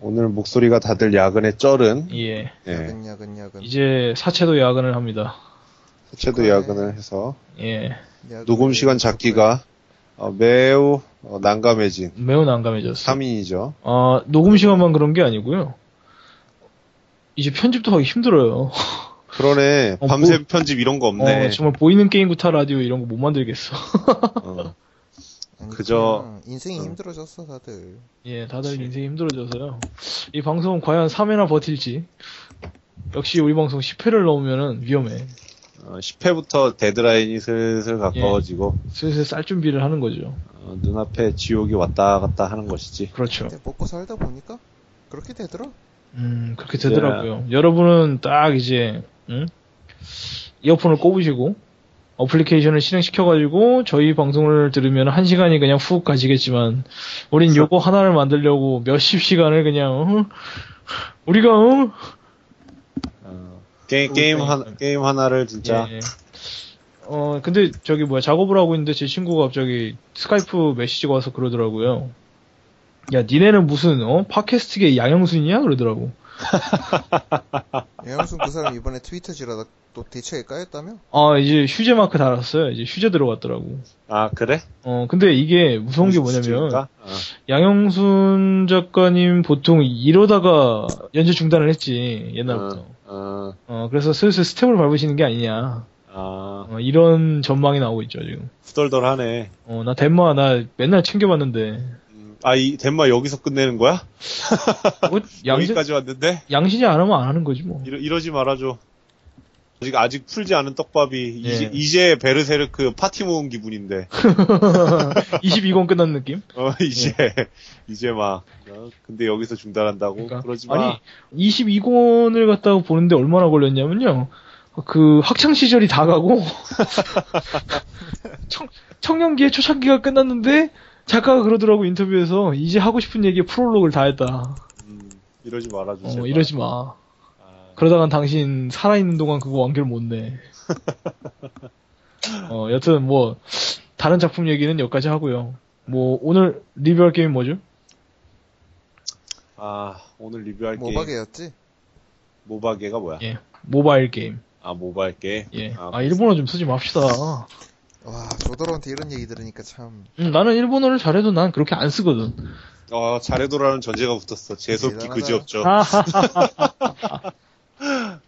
오늘 목소리가 다들 야근에 쩔은 예, 예, 야근 야근 야근 이제 사채도 야근을 합니다. 세체도 축하해. 야근을 해서 예, 녹음 시간 잡기가 어, 매우 어, 난감해진 매우 난감해졌어. 3인이죠. 아, 녹음 시간만 그런 게 아니고요. 이제 편집도 하기 힘들어요. 그러네 어, 밤새 편집 이런 거 없네. 어, 정말 보이는 게임 구타 라디오 이런 거 못 만들겠어. 어, 아니, 그저- 인생이 어. 힘들어졌어 다들 예, 다들 인생이 힘들어져서요. 이 방송 과연 3회나 버틸지. 역시 우리 방송 10회를 넘으면은 위험해. 어, 10회부터 데드라인이 슬슬 가까워지고 슬슬 쌀 준비를 하는 거죠. 어, 눈앞에 지옥이 왔다 갔다 하는 것이지. 그렇죠. 근데 먹고 살다 보니까 그렇게 되더라 음, 그렇게 되더라고요. 여러분은 딱 이제, 응? 이어폰을 꼽으시고, 어플리케이션을 실행시켜가지고, 저희 방송을 들으면 한 시간이 그냥 훅 가시겠지만, 우린 요거 하나를 만들려고 몇십 시간을 그냥, 어? 우리가, 어? 어, 게임 게임 하 게임 하나를 진짜 예, 예. 어, 근데 저기 뭐야, 작업을 하고 있는데 제 친구가 갑자기 스카이프 메시지가 와서 그러더라고요. 야, 니네는 무슨, 어? 팟캐스트계 양형순이야? 그러더라고. 양현순 그 사람 이번에 트위터 지라다 또 대체에 까였다며? 아, 이제 휴재 마크 달았어요. 이제 휴재 들어갔더라고. 아 그래? 어, 근데 이게 무서운 게 뭐냐면? 어. 양영순 작가님 보통 이러다가 연재 중단을 했지, 옛날부터. 어, 어, 그래서 슬슬 스텝을 밟으시는 게 아니냐. 아 어, 이런 전망이 나오고 있죠, 지금. 후덜덜하네. 어, 나 덴마, 나 맨날 챙겨봤는데. 음, 아이 덴마 여기서 끝내는 거야? 뭐, 양신, 여기까지 왔는데 양신이 안 하면 안 하는 거지, 뭐. 이러, 이러 지 말아줘. 아직 아직 풀지 않은 떡밥이 예. 이제, 이제 베르세르크 파티 모은 기분인데 22권 끝난 느낌? 어 이제 이제 막 어, 근데 여기서 중단한다고 그러니까. 그러지 마. 아니, 22권을 갖다가 보는데 얼마나 걸렸냐면요. 그 학창 시절이 다 가고 청, 청년기의 초창기가 끝났는데 작가가 그러더라고 인터뷰에서 이제 하고 싶은 얘기에 프롤로그를 다 했다. 음, 이러지 말아줘. 어. 이러지 마. 아, 그러다간 당신 살아있는 동안 그거 완결 못 내. 어, 여튼 뭐 다른 작품 얘기는 여기까지 하고요. 뭐 오늘 리뷰할 게임 뭐죠? 아, 오늘 리뷰할 게임 모바게였지? 모바게가 뭐야? 예, 모바일 게임. 아 모바일 게임. 예. 아, 아 일본어 좀 쓰지 맙시다. 와 조더러한테 이런 얘기 들으니까 참 음, 나는 일본어를 잘해도 난 그렇게 안 쓰거든. 어, 잘해도라는 전제가 붙었어. 재수없기. 그지없죠. 하하하하.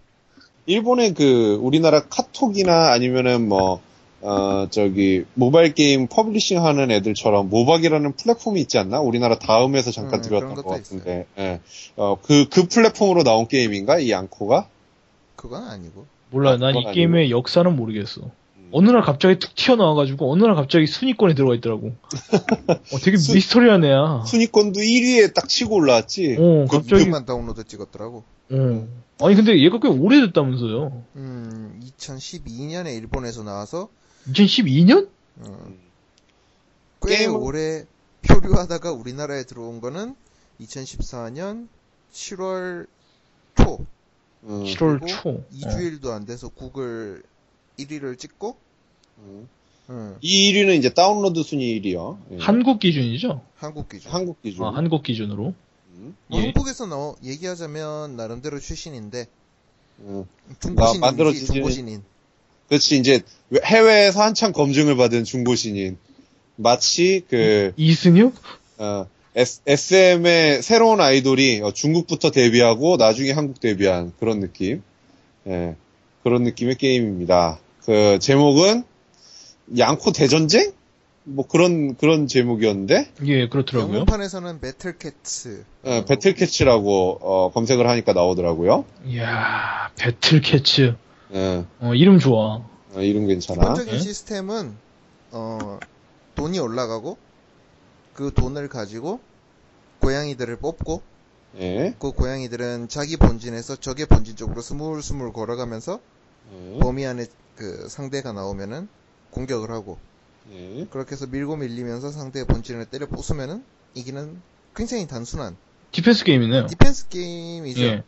일본의 그 우리나라 카톡이나 아니면은 뭐 어, 저기 모바일 게임 publishing 하는 애들처럼 모바게라는 플랫폼이 있지 않나? 우리나라 다음에서 잠깐 음, 들어왔던 그런 것 같은데. 예. 어, 그, 그 플랫폼으로 나온 게임인가? 이 앙코가? 그건 아니고 몰라, 아, 난이 게임의 역사는 모르겠어. 음. 어느 날 갑자기 툭 튀어나와가지고 어느 날 갑자기 순위권에 들어가 있더라고. 어, 되게 순- 미스터리한 애야. 순위권도 1위에 딱 치고 올라왔지. 어, 그- 갑자기. 600만 다운로드 찍었더라고 어. 아니 근데 얘가 꽤 오래됐다면서요. 음 2012년에 일본에서 나와서 2012년? 어, 꽤 게임은- 오래 표류하다가 우리나라에 들어온 거는 2014년 7월 초 음, 7월 그리고 초. 2주일도 안 돼서 구글 1위를 찍고 음. 음, 이 1위는 이제 다운로드 순위 1위요. 어, 한국 기준이죠? 한국 기준. 한국 기준. 아, 한국 기준으로. 음. 뭐 예. 한국에서 나 얘기하자면 나름대로 출신인데 음. 중고신인이지 만들어진 중고신인. 그렇지, 이제 해외에서 한참 검증을 받은 중고신인. 마치 그, 이승엽? 어, SM의 새로운 아이돌이 어, 중국부터 데뷔하고 나중에 한국 데뷔한 그런 느낌. 예. 그런 느낌의 게임입니다. 그 제목은 양코 대전쟁? 뭐 그런 그런 제목이었는데 예, 그렇더라고요. 영문판에서는 배틀캣츠. 어, 배틀캐치라고 어, 검색을 하니까 나오더라고요. 이야, 배틀캐츠. 예, 어, 이름 좋아. 어, 이름 괜찮아. 기본적인 예? 시스템은 어, 돈이 올라가고 그 돈을 가지고 고양이들을 뽑고 예, 그 고양이들은 자기 본진에서 적의 본진 쪽으로 스물스물 걸어가면서 예, 범위 안에 그 상대가 나오면은 공격을 하고 예. 그렇게 해서 밀고 밀리면서 상대의 본진을 때려 부수면은 이기는 굉장히 단순한 디펜스 게임이네요. 디펜스 게임이죠. 예.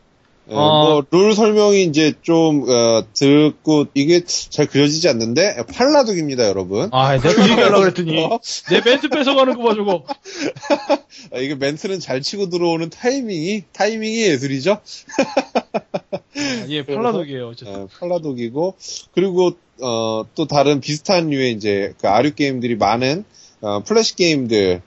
예, 아. 뭐, 룰 설명이 이제 좀, 어, 듣고, 이게 잘 그려지지 않는데, 팔라독입니다, 여러분. 아, 내가 그 얘기하려고 그랬더니, 어, 내 멘트 뺏어가는 거 봐, 저거. 아, 이게 멘트는 잘 치고 들어오는 타이밍이, 타이밍이 예술이죠? 아, 예, 팔라독이에요, 어쨌든. 예, 팔라독이고, 그리고, 어, 또 다른 비슷한 류의 이제, 그 아류 게임들이 많은, 어, 플래시 게임들을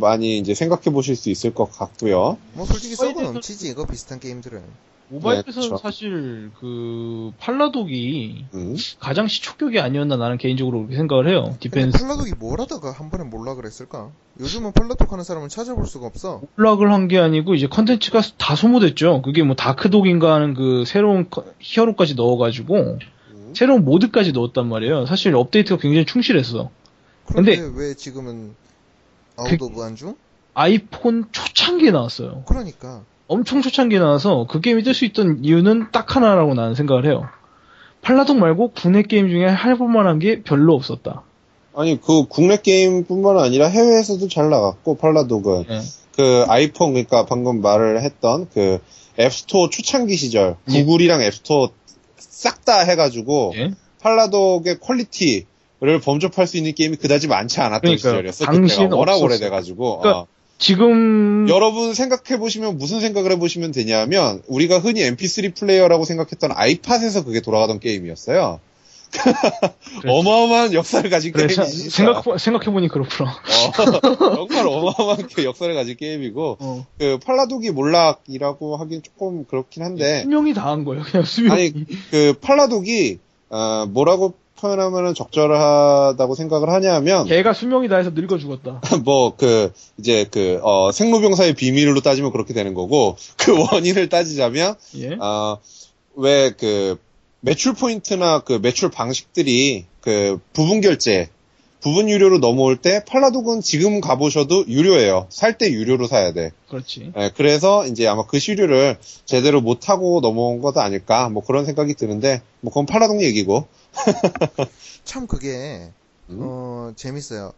많이 이제 생각해 보실 수 있을 것 같고요. 뭐 솔직히 사이드에서- 넘치지 이거 비슷한 게임들은. 모바일에서는 네. 사실, 그, 팔라독이 음. 가장 시초격이 아니었나 나는 개인적으로 그렇게 생각을 해요. 디펜스. 팔라독이 뭘 하다가 한 번에 몰락했을까? 요즘은 팔라독 하는 사람은 찾아볼 수가 없어. 몰락을 한 게 아니고 이제 컨텐츠가 다 소모됐죠. 그게 뭐 다크독인가 하는 그 새로운 커- 히어로까지 넣어가지고 음. 새로운 모드까지 넣었단 말이에요. 사실 업데이트가 굉장히 충실했어. 그런데 근데- 왜 지금은 아웃 그- of 안중? 아이폰 초창기에 나왔어요. 그러니까 엄청 초창기에 나와서 그 게임이 뜰 수 있던 이유는 딱 하나라고 나는 생각을 해요. 팔라독 말고 국내 게임 중에 해볼만한 게 별로 없었다. 아니, 그 국내 게임뿐만 아니라 해외에서도 잘 나갔고, 팔라독은. 예. 그 아이폰, 그러니까 방금 말을 했던 그 앱스토어 초창기 시절, 예. 구글이랑 앱스토어 싹 다 해가지고, 예. 팔라독의 quality를 범접할 수 있는 게임이 그다지 많지 않았던 그러니까요. 시절이었어. 당시에는 워낙. 오래돼가지고. 그러니까 어. 지금 여러분 생각해 보시면 무슨 생각을 해 보시면 되냐면, 우리가 흔히 MP3 플레이어라고 생각했던 아이팟에서 그게 돌아가던 게임이었어요. 어마어마한 역사를 가진 그래 자- 게임이지. 생각 생각해 보니 그렇구나. 어, 정말 어마어마한 그 역사를 가진 게임이고, 어. 그 팔라독이 몰락이라고 하긴 조금 그렇긴 한데, 수명이 다한 거예요. 그냥 수명이. 아니, 그 팔라독이, 어, 뭐라고 표현하면 적절하다고 생각을 하냐면, 걔가 수명이 다해서 늙어 죽었다. 뭐, 그, 이제 그, 어, 생로병사의 비밀로 따지면 그렇게 되는 거고, 그 원인을 따지자면, 예. 어, 왜 그, 매출 포인트나 그 매출 방식들이 그 부분 결제, 부분 유료로 넘어올 때 팔라독은 지금 가보셔도 유료예요. 살 때 유료로 사야 돼. 그렇지. 예, 그래서 이제 아마 그 시류를 제대로 못하고 넘어온 것도 아닐까, 뭐 그런 생각이 드는데, 뭐 그건 팔라독 얘기고. 참 그게 음? 어 재밌어요.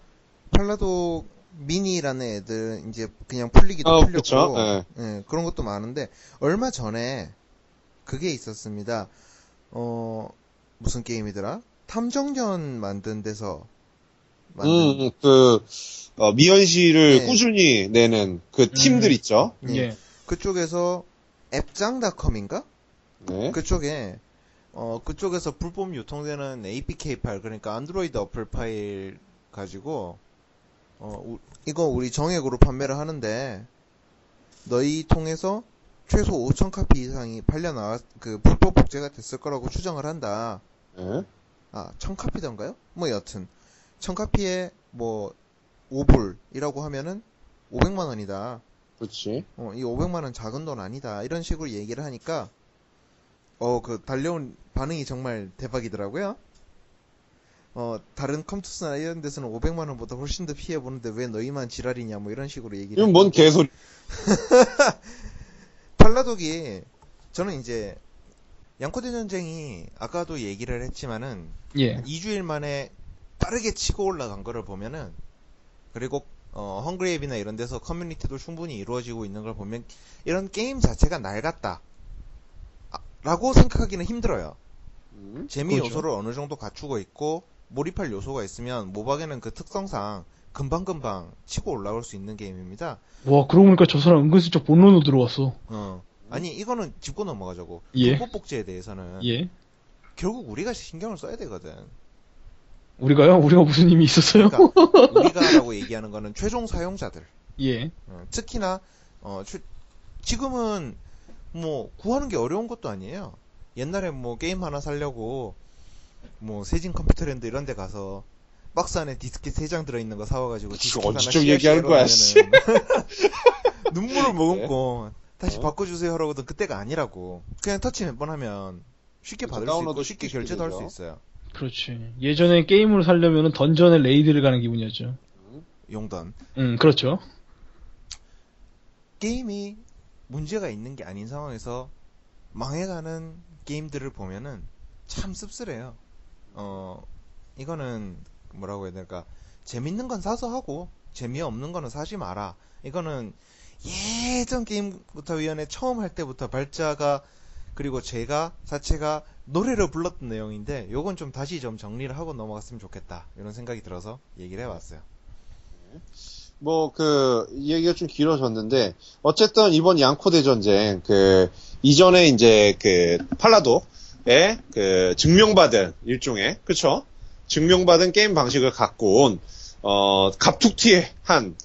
팔라독 미니라는 애들 이제 그냥 풀리기도 어, 풀렸고 그쵸, 예. 예, 그런 것도 많은데 얼마 전에 그게 있었습니다. 어 무슨 게임이더라? 탐정전 만든 데서 만든 음, 그, 어, 미연시를 네. 꾸준히 내는 그 팀들 음. 있죠. 예. 예. 그쪽에서 앱장닷컴인가? 네. 그쪽에 어 그쪽에서 불법 유통되는 APK 파일 그러니까 안드로이드 어플 파일 가지고 어 우- 이거 우리 정액으로 판매를 하는데 너희 통해서 최소 5천 카피 이상이 팔려 나왔 그 불법 복제가 됐을 거라고 추정을 한다. 네. 아, 1000카피던가요? 뭐 여튼 1000카피에 뭐 5불이라고 하면은 500만 원이다. 그렇지. 어, 이 500만 원 작은 돈 아니다. 이런 식으로 얘기를 하니까 어, 그 달려온 반응이 정말 대박이더라고요. 어, 다른 컴투스나 이런 데서는 500만 원보다 훨씬 더 피해 보는데 왜 너희만 지랄이냐 뭐 이런 식으로 얘기를 이건 뭔 개소리. 팔라독이 저는 이제 양코대 전쟁이 아까도 얘기를 했지만은 예. 2주일 만에 빠르게 치고 올라간 거를 보면은 그리고 어, 헝그레이비나 이런 데서 커뮤니티도 충분히 이루어지고 있는 걸 보면 이런 게임 자체가 낡았다. 아, 라고 생각하기는 힘들어요. 음. 재미 그렇죠. 요소를 어느 정도 갖추고 있고 몰입할 요소가 있으면 모박에는 그 특성상 금방금방 치고 올라올 수 있는 게임입니다. 와, 그러고 보니까 저 사람 은근슬쩍 본론으로 들어왔어. 어. 아니 이거는 짚고 넘어가자고. 예. 불법 복제에 대해서는 예. 결국 우리가 신경을 써야 되거든. 우리가요? 우리가 무슨 힘이 있었어요? 그러니까 우리가라고 얘기하는 거는 최종 사용자들. 예. 어, 특히나 어, 최- 지금은 뭐 구하는 게 어려운 것도 아니에요. 옛날에 뭐 게임 하나 살려고 뭐 세진 컴퓨터랜드 이런 데 가서 박스 안에 디스켓 3장 들어있는 거 사와가지고 디스켓 하나 씨앗 얘기하는 거야, 씨. 네. 눈물을 머금고 다시 어? 바꿔주세요 하라고도 그때가 아니라고 그냥 터치 몇 번 하면 쉽게. 받을 수 있고 쉽게 결제도 할 수. 있어요 그렇지. 예전에 게임을 살려면 던전에 레이드를 가는 기분이었죠. 용돈 음, 그렇죠. 게임이 문제가 있는 게 아닌 상황에서 망해가는 게임들을 보면은 참 씁쓸해요. 어, 이거는 뭐라고 해야 될까. 재밌는 건 사서 하고, 재미없는 거는 사지 마라. 이거는 예전 게임부터 위원회 처음 할 때부터 발자가, 그리고 제가, 자체가 노래를 불렀던 내용인데, 요건 좀 다시 좀 정리를 하고 넘어갔으면 좋겠다. 이런 생각이 들어서 얘기를 해봤어요. 뭐, 그, 이 얘기가 좀 길어졌는데, 어쨌든 이번 양코 대 전쟁, 그, 이전에 이제 그, 팔라도의 그, 증명받은 일종의, 그쵸? 증명받은 게임 방식을 갖고 온, 어, 갑툭튀한,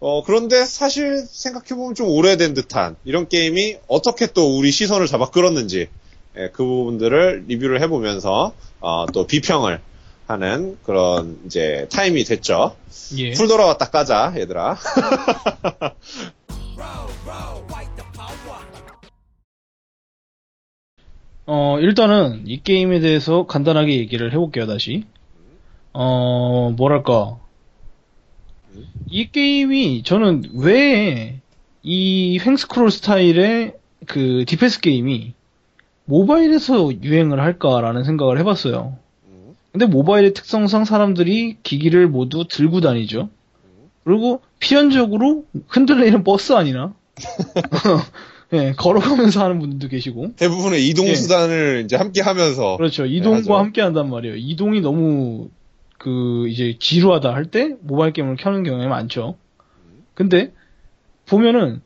어, 그런데 사실 생각해보면 좀 오래된 듯한 이런 게임이 어떻게 또 우리 시선을 잡아 끌었는지, 예, 그 부분들을 리뷰를 해보면서, 어, 또 비평을 하는 그런 이제 타임이 됐죠. 예. 풀 돌아왔다 까자, 얘들아. 어, 일단은 이 게임에 대해서 간단하게 얘기를 해볼게요, 다시. 어, 뭐랄까. 이 게임이 저는 왜 이 횡스크롤 스타일의 그 디펜스 게임이 모바일에서 유행을 할까라는 생각을 해봤어요. 음, 근데 모바일의 특성상 사람들이 기기를 모두 들고 다니죠. 그리고 필연적으로 흔들리는 버스 안이나? 예, 걸어가면서 하는 분들도 계시고. 대부분의 이동 예. 수단을 이제 함께 하면서. 그렇죠. 이동과 하죠. 함께 한단 말이에요. 이동이 너무 그 이제 지루하다 할 때 모바일 게임을 켜는 경우가 많죠. 근데 보면은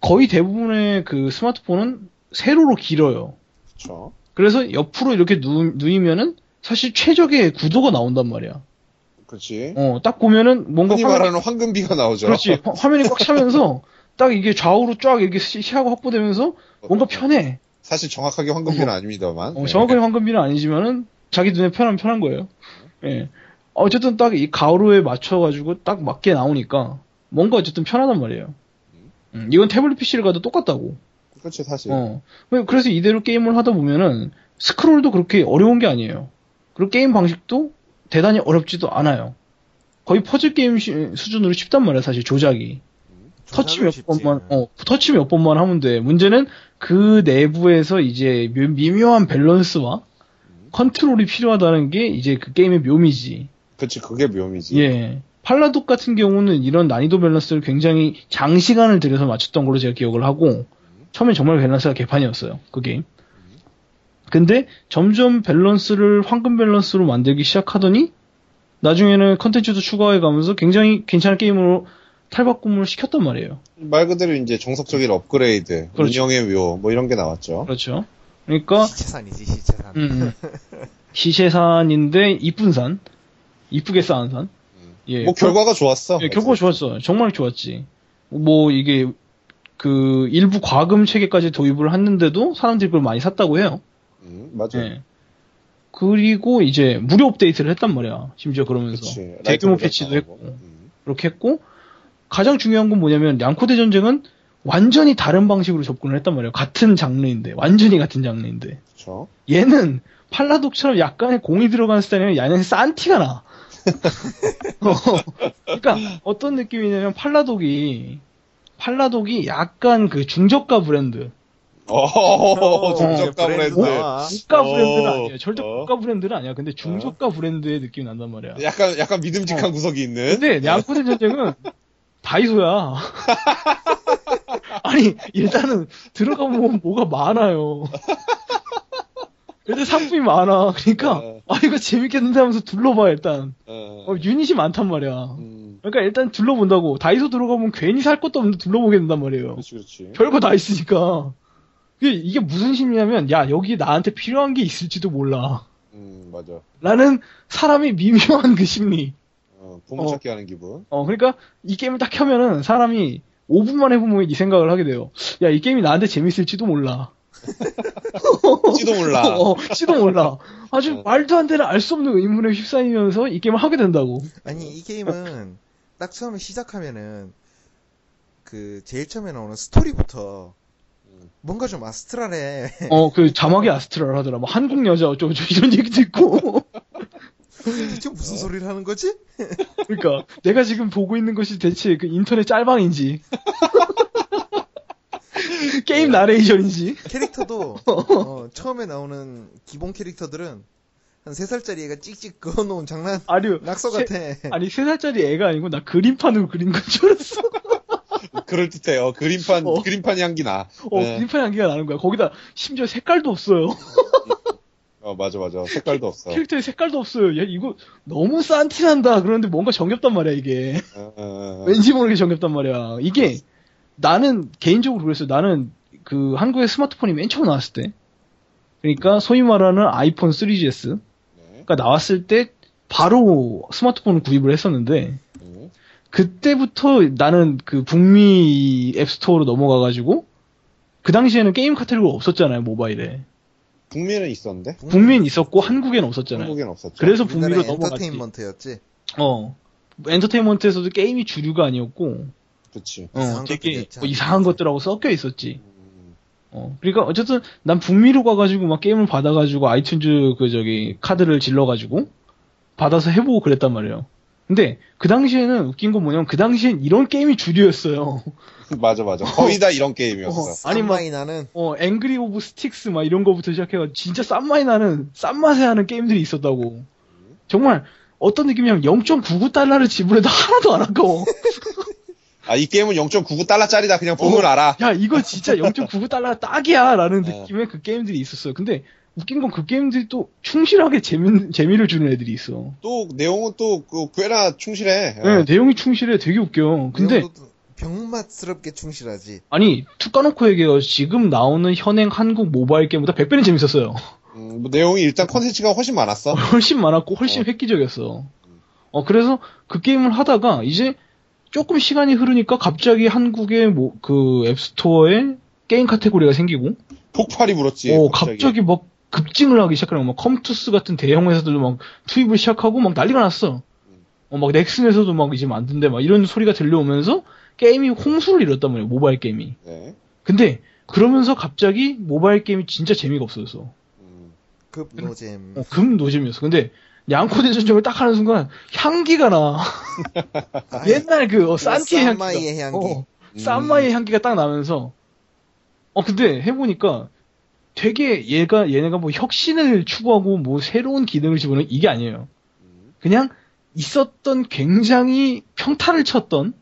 거의 대부분의 그 스마트폰은 세로로 길어요. 그쵸. 그래서 옆으로 이렇게 누, 누이면은 사실 최적의 구도가 나온단 말이야. 그렇지. 어, 딱 보면은 뭔가 흔히 화면- 말하는 황금비가 나오죠. 그렇지. 화- 화면이 꽉 차면서 딱 이게 좌우로 쫙 이렇게 시- 시야가 확보되면서 뭔가 편해. 사실 정확하게 황금비는 아닙니다만. 어, 네. 정확하게 황금비는 아니지만은 자기 눈에 편하면 편한 거예요. 예. 어쨌든 딱 이 가로에 맞춰가지고 딱 맞게 나오니까 뭔가 어쨌든 편하단 말이에요. 음, 이건 태블릿 PC를 가도 똑같다고. 그렇지, 사실. 어. 그래서 이대로 게임을 하다 보면은 스크롤도 그렇게 어려운 게 아니에요. 그리고 게임 방식도 대단히 어렵지도 않아요. 거의 퍼즐 게임 시- 수준으로 쉽단 말이야, 사실 조작이. 터치 몇 쉽지. 번만, 어, 터치 몇 번만 하면 돼. 문제는 그 내부에서 이제 묘- 미묘한 밸런스와 컨트롤이 필요하다는 게 이제 그 게임의 묘미지. 그렇지, 그게 묘미지. 예. 팔라독 같은 경우는 이런 난이도 밸런스를 굉장히 장시간을 들여서 맞췄던 걸로 제가 기억을 하고, 처음에 정말 밸런스가 개판이었어요, 그 게임. 근데 점점 밸런스를 황금 밸런스로 만들기 시작하더니, 나중에는 컨텐츠도 추가해 가면서 굉장히 괜찮은 게임으로 탈바꿈을 시켰단 말이에요. 말 그대로 이제 정석적인 업그레이드, 그렇죠. 운영의 묘, 뭐 이런 게 나왔죠. 그렇죠. 그러니까, 시체산이지 시체산. 음, 시세산인데 이쁜 산, 이쁘게 쌓은 산. 예, 뭐 결과가 좋았어. 예, 결과가 좋았어. 정말 좋았지. 뭐 이게 그 일부 과금 체계까지 도입을 했는데도 사람들이 그걸 많이 샀다고 해요. 음, 맞아. 예. 그리고 이제 무료 업데이트를 했단 말이야. 심지어 그러면서 그치. 대규모 패치도 했고. 음. 그렇게 했고 가장 중요한 건 뭐냐면 양코대 전쟁은 완전히 다른 방식으로 접근을 했단 말이에요. 같은 장르인데 완전히 같은 장르인데 그쵸. 얘는 팔라독처럼 약간의 공이 들어가는 스타일이면 얘는 싼 티가 나. 어, 그러니까 어떤 느낌이냐면 팔라독이 팔라독이 약간 그 중저가 브랜드, 어, 중저가 브랜드. 고가 어, 브랜드는 아니에요. 절대 어. 고가 브랜드는 아니야. 근데 중저가 브랜드의 느낌이 난단 말이야. 약간, 약간 믿음직한 구석이 있는. 어. 근데 양코대 전쟁은 다이소야. 아니 일단은 들어가보면 뭐가 많아요. 일단 상품이 많아. 그러니까 어. 아 이거 재밌겠는데 하면서 둘러봐 일단. 어. 어, 유닛이 많단 말이야. 음, 그러니까 일단 둘러본다고. 다이소 들어가면 괜히 살 것도 없는데 둘러보게 된단 말이에요. 그렇지, 그렇지. 별거 다 있으니까. 이게, 이게 무슨 심리냐면, 야, 여기 나한테 필요한 게 있을지도 몰라. 음, 맞아. 라는 사람이 미묘한 그 심리. 어, 부모 어. 찾기 하는 기분. 어, 그러니까 이 게임을 딱 켜면은 사람이 5분만 해보면 이 생각을 하게 돼요. 야, 이 게임이 나한테 재밌을지도 몰라. 지도 몰라. 어, 지도 몰라. 아주 어. 말도 안 되는 알 수 없는 의문에 휩싸이면서 이 게임을 하게 된다고. 아니 이 게임은 딱 처음에 시작하면은 그 제일 처음에 나오는 스토리부터 뭔가 좀 아스트랄해. 어, 그 자막이 아스트랄 하더라. 뭐 한국 여자 어쩌고 저쩌고 이런 얘기도 있고. 대체 무슨 소리를 하는 거지? 그러니까 내가 지금 보고 있는 것이 대체 그 인터넷 짤방인지 게임 나레이션인지 캐릭터도 어, 처음에 나오는 기본 캐릭터들은 한 3살짜리 애가 찍찍 그어놓은 장난 아니 낙서 세- 같아. 아니 세 살짜리 애가 아니고 나 그림판으로 그린 건 줄 알았어. 그럴 듯해요. 그림판, 어. 그림판 향기 나. 어 네. 그림판 향기가 나는 거야. 거기다 심지어 색깔도 없어요. 어, 맞아, 맞아. 색깔도 없어. 캐릭터에 색깔도 없어요. 야 이거 너무 싼 티 난다. 그런데 뭔가 정겹단 말이야 이게. 어, 어, 어. 왠지 모르게 정겹단 말이야. 이게 나는 개인적으로 그랬어요. 나는 그 한국의 스마트폰이 맨 처음 나왔을 때, 그러니까 소위 말하는 아이폰 3GS가 네. 나왔을 때 바로 스마트폰을 구입을 했었는데 네. 그때부터 나는 그 북미 앱스토어로 넘어가가지고 그 당시에는 게임 카테고리가 없었잖아요 모바일에. 북미에는 있었는데? 북미엔 있었고 한국엔 없었잖아요. 한국엔 없었죠. 그래서 북미로 넘어갔지. 엔터테인먼트였지. 어. 엔터테인먼트에서도 게임이 주류가 아니었고, 그치. 어, 이상한 되게 있지 뭐 이상한 것들하고 섞여 있었지. 음, 어, 그러니까 어쨌든 난 북미로 가가지고 막 게임을 받아가지고 아이튠즈 그 저기 카드를 질러가지고 받아서 해보고 그랬단 말이에요. 근데 그 당시에는 웃긴 건 뭐냐면 그 당시엔 이런 게임이 주류였어요. 맞아, 맞아. 거의 다 이런 게임이었어. 아니, 막- 아니 나는 어, 앵그리 오브 스틱스 막 이런 거부터 시작해가지고 진짜 싼 맛이 나는 싼 맛에 하는 게임들이 있었다고. 정말 어떤 느낌이냐면 0.99 달러를 지불해도 하나도 안 아까워. 아, 이 게임은 0.99 달러짜리다. 그냥 보면 어. 알아. 야, 이거 진짜 0.99 달러 딱이야! 라는 어. 느낌의 그 게임들이 있었어요. 근데 웃긴 건 그 게임들이 또 충실하게 재미, 재미를 주는 애들이 있어. 또, 내용은 또, 그, 꽤나 충실해. 네, 어. 내용이 충실해. 되게 웃겨. 근데, 병맛스럽게 충실하지. 아니, 툭 까놓고 얘기해요. 지금 나오는 현행 한국 모바일 게임보다 100배는 재밌었어요. 음, 뭐 내용이 일단 컨텐츠가 훨씬 많았어. 훨씬 많았고, 훨씬 어. 획기적이었어. 어, 그래서 그 게임을 하다가 이제 조금 시간이 흐르니까 갑자기 한국의 뭐, 그 앱스토어에 게임 카테고리가 생기고, 폭발이 불었지. 어, 갑자기 막 급증을 하기 시작하는. 막 컴투스 같은 대형 회사들도 막 투입을 시작하고 막 난리가 났어. 어, 막 넥슨에서도 막 이제 만든대 막 이런 소리가 들려오면서 게임이 홍수를 이뤘단 말이야. 모바일 게임이. 네. 근데 그러면서 갑자기 모바일 게임이 진짜 재미가 없어졌어. 음, 급 노잼. 어, 급 노잼이었어. 근데 냥코 대전쟁을 딱 하는 순간 향기가 나. 옛날 그 어, 싼티의 향기가. 쌈마이의 향기. 어, 음. 쌈마의 향기가 딱 나면서 어 근데 해보니까 되게 얘가 얘네가 뭐 혁신을 추구하고 뭐 새로운 기능을 집어넣는 이게 아니에요. 음, 그냥 있었던 굉장히 평타를 쳤던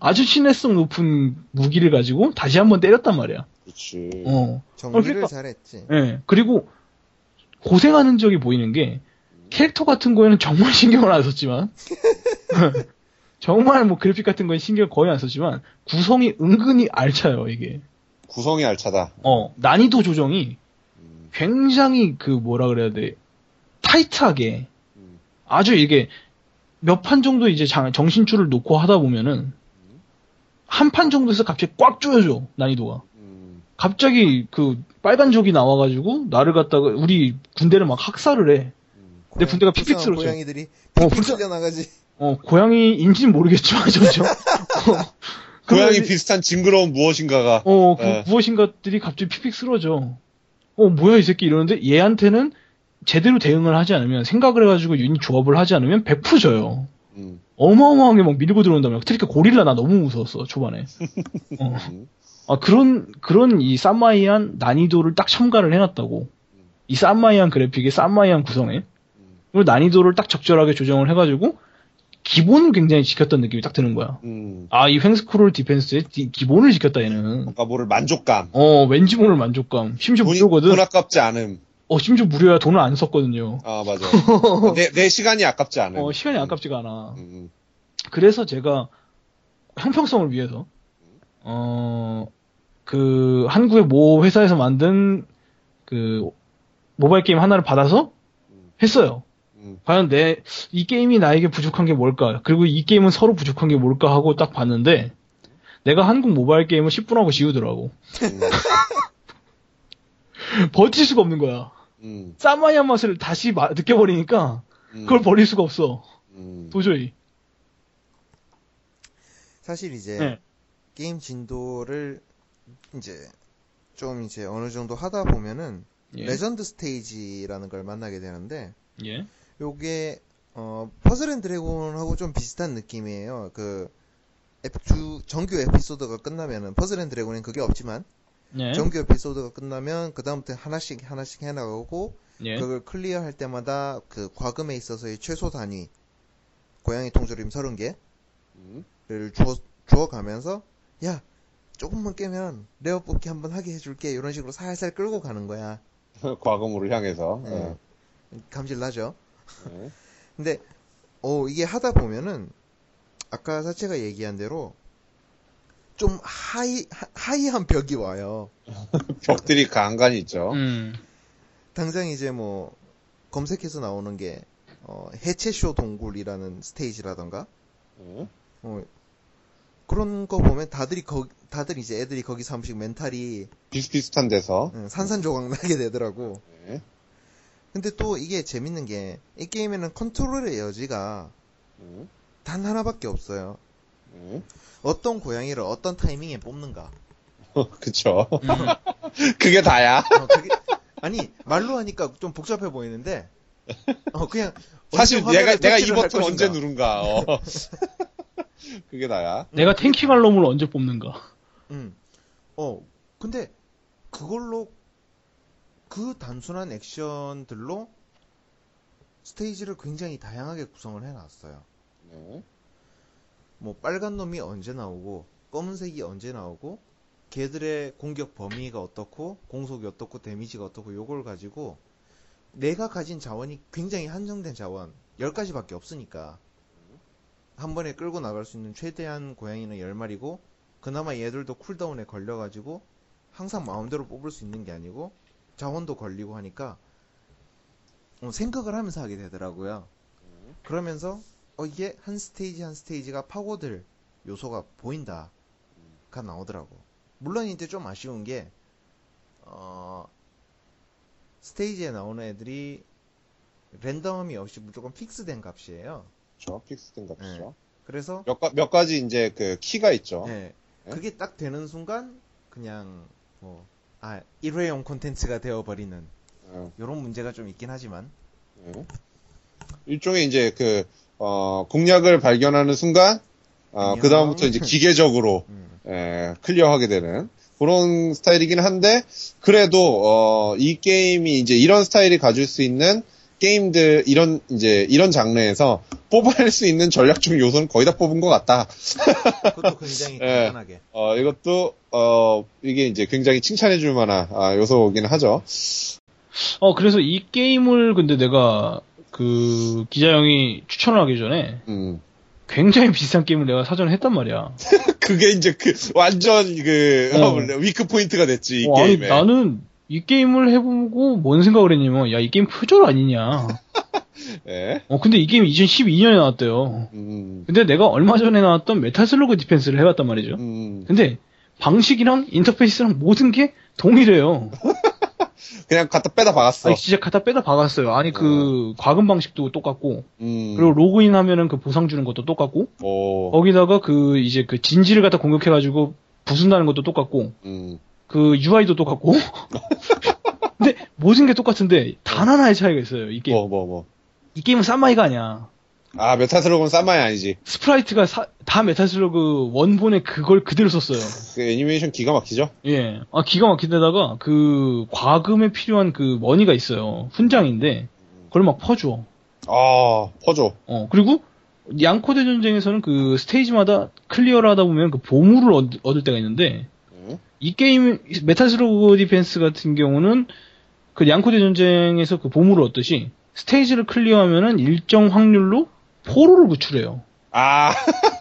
아주 친해성 높은 무기를 가지고 다시 한번 때렸단 말이야. 그치. 어. 정리를 그러니까- 잘했지. 예. 그리고 고생하는 적이 보이는 게 캐릭터 같은 거에는 정말 신경을 안 썼지만 정말 뭐 그래픽 같은 거에 신경 을 거의 안 썼지만 구성이 은근히 알차요 이게. 구성이 알차다. 어 난이도 조정이 음, 굉장히 그 뭐라 그래야 돼 타이트하게 음, 아주 이게 몇 판 정도 이제 장- 정신줄을 놓고 하다 보면은 한 판 정도에서 갑자기 꽉 조여져 난이도가. 음, 갑자기 그 빨간 적이 나와가지고 나를 갖다가 우리 군대를 막 학살을 해. 음. 내 군대가 픽픽 쓰러져. 고양이들이 어, 픽픽 불쌍- 쓸려 나가지. 어 고양이인지는 모르겠지만 점점. 어, 고양이 비슷한 징그러운 무엇인가가. 어, 그 예. 무엇인가들이 갑자기 픽픽 쓰러져. 어, 뭐야, 이 새끼 이러는데 얘한테는 제대로 대응을 하지 않으면, 생각을 해가지고 유닛 조합을 하지 않으면 100% 져요. 음, 어마어마하게 막 밀고 들어온다면. 특히 고릴라 나 너무 무서웠어, 초반에. 어. 음, 아, 그런, 그런 이 쌈마이한 난이도를 딱 첨가를 해놨다고. 이 쌈마이한 그래픽에 쌈마이한 구성에. 음, 그리고 난이도를 딱 적절하게 조정을 해가지고, 기본을 굉장히 지켰던 느낌이 딱 드는 거야. 음. 아, 이 횡스크롤 디펜스의 디- 기본을 지켰다, 얘는. 뭔가 모를 만족감. 어, 왠지 모를 만족감. 심지어 돈이, 무료거든. 돈 아깝지 않음. 어, 심지어 무료야. 돈을 안 썼거든요. 아, 맞아. 내, 내 시간이 아깝지 않음. 어, 시간이 아깝지가 않아. 음, 그래서 제가 형평성을 위해서, 어, 그, 한국의 모 회사에서 만든 그, 모바일 게임 하나를 받아서 했어요. 음, 과연 내, 이 게임이 나에게 부족한 게 뭘까? 그리고 이 게임은 서로 부족한 게 뭘까 하고 딱 봤는데, 내가 한국 모바일 게임을 10분 하고 지우더라고. 음. 버틸 수가 없는 거야. 음, 싸마이한 맛을 다시 마- 느껴버리니까 음, 그걸 버릴 수가 없어. 음. 도저히. 사실 이제 네. 게임 진도를 이제 좀 이제 어느 정도 하다 보면은 예. legend stage라는 걸 만나게 되는데 예. 요게 어 퍼즐 앤 드래곤하고 좀 비슷한 느낌이에요. 그 주 정규 에피소드가 끝나면은 퍼즐 앤 드래곤엔 그게 없지만 예. 정규 에피소드가 끝나면 그 다음부터 하나씩 하나씩 해나가고 예. 그걸 clear할 때마다 그 과금에 있어서의 최소 단위 고양이 통조림 30개를 음. 주어 주어 가면서 야 조금만 깨면 rare 뽑기 한번 하게 해줄게 이런 식으로 살살 끌고 가는 거야. 과금을 향해서. 예. 감질 나죠? 네. 근데 어 이게 하다 보면은 아까 사체가 얘기한 대로 좀 high 하- high한 벽이 와요. 벽들이 간간히 있죠. 음. 당장 이제 뭐 검색해서 나오는 게 어, 해체쇼 동굴이라는 스테이지라던가 네. 어, 그런 거 보면 다들이 거 다들 이제 애들이 거기서 한 번씩 멘탈이 비슷비슷한 데서. 응, 산산조각 나게 되더라고. 네. 근데 또 이게 재밌는 게 이 게임에는 컨트롤의 여지가 네. 단 하나밖에 없어요. 네. 어떤 고양이를 어떤 타이밍에 뽑는가. 그쵸. 음. 그게 다야. 어, 그게- 아니 말로 하니까 좀 복잡해 보이는데 어 그냥 사실 내가 내가 이 버튼 언제. 누른가. 어. 그게 다야. 내가 탱킹할 놈을 언제 뽑는가. 음. 어, 근데 그걸로 그 단순한 액션들로 스테이지를 굉장히 다양하게 구성을 해놨어요. 네. 뭐 빨간 놈이 언제 나오고 검은색이 언제 나오고 걔들의 공격 범위가 어떻고 공속이 어떻고 데미지가 어떻고 요걸 가지고 내가 가진 자원이 굉장히 한정된 자원 10가지밖에 없으니까 한 번에 끌고 나갈 수 있는 최대한 고양이는 10마리고 그나마 얘들도 쿨다운에 걸려가지고 항상 마음대로 뽑을 수 있는 게 아니고 자원도 걸리고 하니까 어, 생각을 하면서 하게 되더라고요. 그러면서 어, 이게 한 스테이지 한 스테이지가 파고들 요소가 보인다가 나오더라고. 물론 이제 좀 아쉬운 게 어, 스테이지에 나오는 애들이 랜덤이 없이 무조건 픽스된 값이에요. 그렇죠. 픽스된 값이죠. 그래서 몇, 가, 몇 가지 이제 그 키가 있죠. 네, 네? 그게 딱 되는 순간 그냥 뭐 아, 일회용 콘텐츠가 되어버리는 어, 이런 문제가 좀 있긴 하지만 네. 일종의 이제 그, 어, 공략을 발견하는 순간, 어. 그 다음부터 이제 기계적으로, 음, 에, 클리어하게 되는 그런 스타일이긴 한데, 그래도, 어, 이 게임이 이제 이런 스타일이 가질 수 있는 게임들, 이런, 이제, 이런 장르에서 뽑아낼 수 있는 전략적 요소는 거의 다 뽑은 것 같다. 그것도 굉장히 예. 간단하게 어, 이것도, 어, 이게 이제 굉장히 칭찬해줄 만한 아, 요소긴 하죠. 어, 그래서 이 게임을 근데 내가 그 기자 형이 추천을 하기 전에 음. 굉장히 비슷한 게임을 내가 사전에 했단 말이야. 그게 이제 그, 완전 그, 어. 어, weak point가 됐지, 이 어, 아니, 게임에. 나는 이 게임을 해보고 뭔 생각을 했냐면, 야, 이 게임 표절 아니냐. 예. 어, 근데 이 게임 2012년에 나왔대요. 음, 근데 내가 얼마 전에 나왔던 메탈 슬러그 디펜스를 해봤단 말이죠. 음. 근데 방식이랑 인터페이스랑 모든 게 동일해요. 그냥 갖다 빼다 박았어. 아니, 진짜 갖다 빼다 박았어요. 아니, 그, 과금 방식도 똑같고, 음. 그리고 로그인 하면은 그 보상 주는 것도 똑같고, 오. 거기다가 그, 이제 그 진지를 갖다 공격해가지고 부순다는 것도 똑같고, 음. 그 UI도 똑같고. 근데 모든 게 똑같은데 단 하나의 차이가 있어요. 이 게임. 뭐, 뭐, 뭐. 이 게임은 쌈마이가 아니야. 아, 메탈슬러그는 쌈마이 아니지. sprite가 사- 다 메탈슬러그 원본에 그걸 그대로 썼어요. 그 애니메이션 기가 막히죠? 예. 아 기가 막히데다가 그 과금에 필요한 그 머니가 있어요. 훈장인데 그걸 막 퍼줘. 아, 퍼줘. 어 그리고 양코대 전쟁에서는 그 스테이지마다 클리어를 하다 보면 그 보물을 얻, 얻을 때가 있는데 음. 이 게임 메탈슬러그 디펜스 같은 경우는 그 양코대 전쟁에서 그 보물을 얻듯이 스테이지를 클리어하면은 일정 확률로 포로를 구출해요. 아,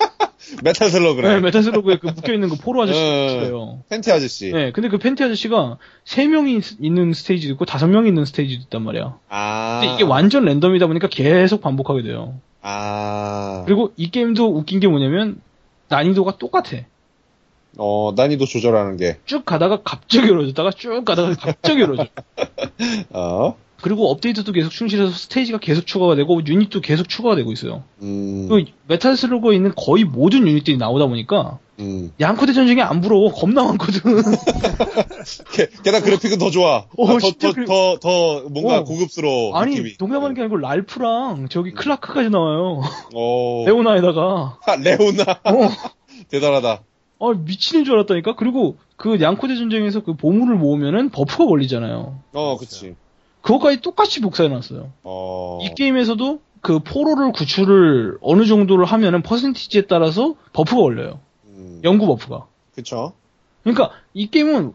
메탈슬러그래. 네, 메탈슬러그에 그 묶여있는 그 포로 아저씨 네. 구출해요. 팬티 아저씨. 네, 근데 그 팬티 아저씨가 3명이 있는 스테이지도 있고 5명이 있는 스테이지도 있단 말이야. 아. 근데 이게 완전 랜덤이다 보니까 계속 반복하게 돼요. 아. 그리고 이 게임도 웃긴 게 뭐냐면 난이도가 똑같아. 어, 난이도 조절하는 게. 쭉 가다가 갑자기 어려졌다가 쭉 가다가 갑자기 어려져. 어, 그리고 업데이트도 계속 충실해서 스테이지가 계속 추가가 되고 유닛도 계속 추가가 되고 있어요. 음, 그 메탈 슬러그에 있는 거의 모든 유닛들이 나오다 보니까 음. 양코대 전쟁이 안 부러워. 겁나 많거든. 게, 게다가 그래픽은 더 좋아. 어, 더, 진짜 더, 그래. 더, 더, 뭔가 어. 고급스러워. 아니 느낌이. 농담하는 게 아니고 랄프랑 저기 클라크까지 나와요. 어, 레오나에다가. 아, 레오나. 어. 대단하다. 아, 미치는 줄 알았다니까? 그리고 그 양코대 전쟁에서 그 보물을 모으면은 buff가 걸리잖아요. 어, 그치. 그것까지 똑같이 복사해놨어요. 어, 이 게임에서도 그 포로를 구출을 어느 정도를 하면은 퍼센티지에 따라서 buff가 걸려요. 음, 연구 buff가. 그쵸. 그러니까 이 게임은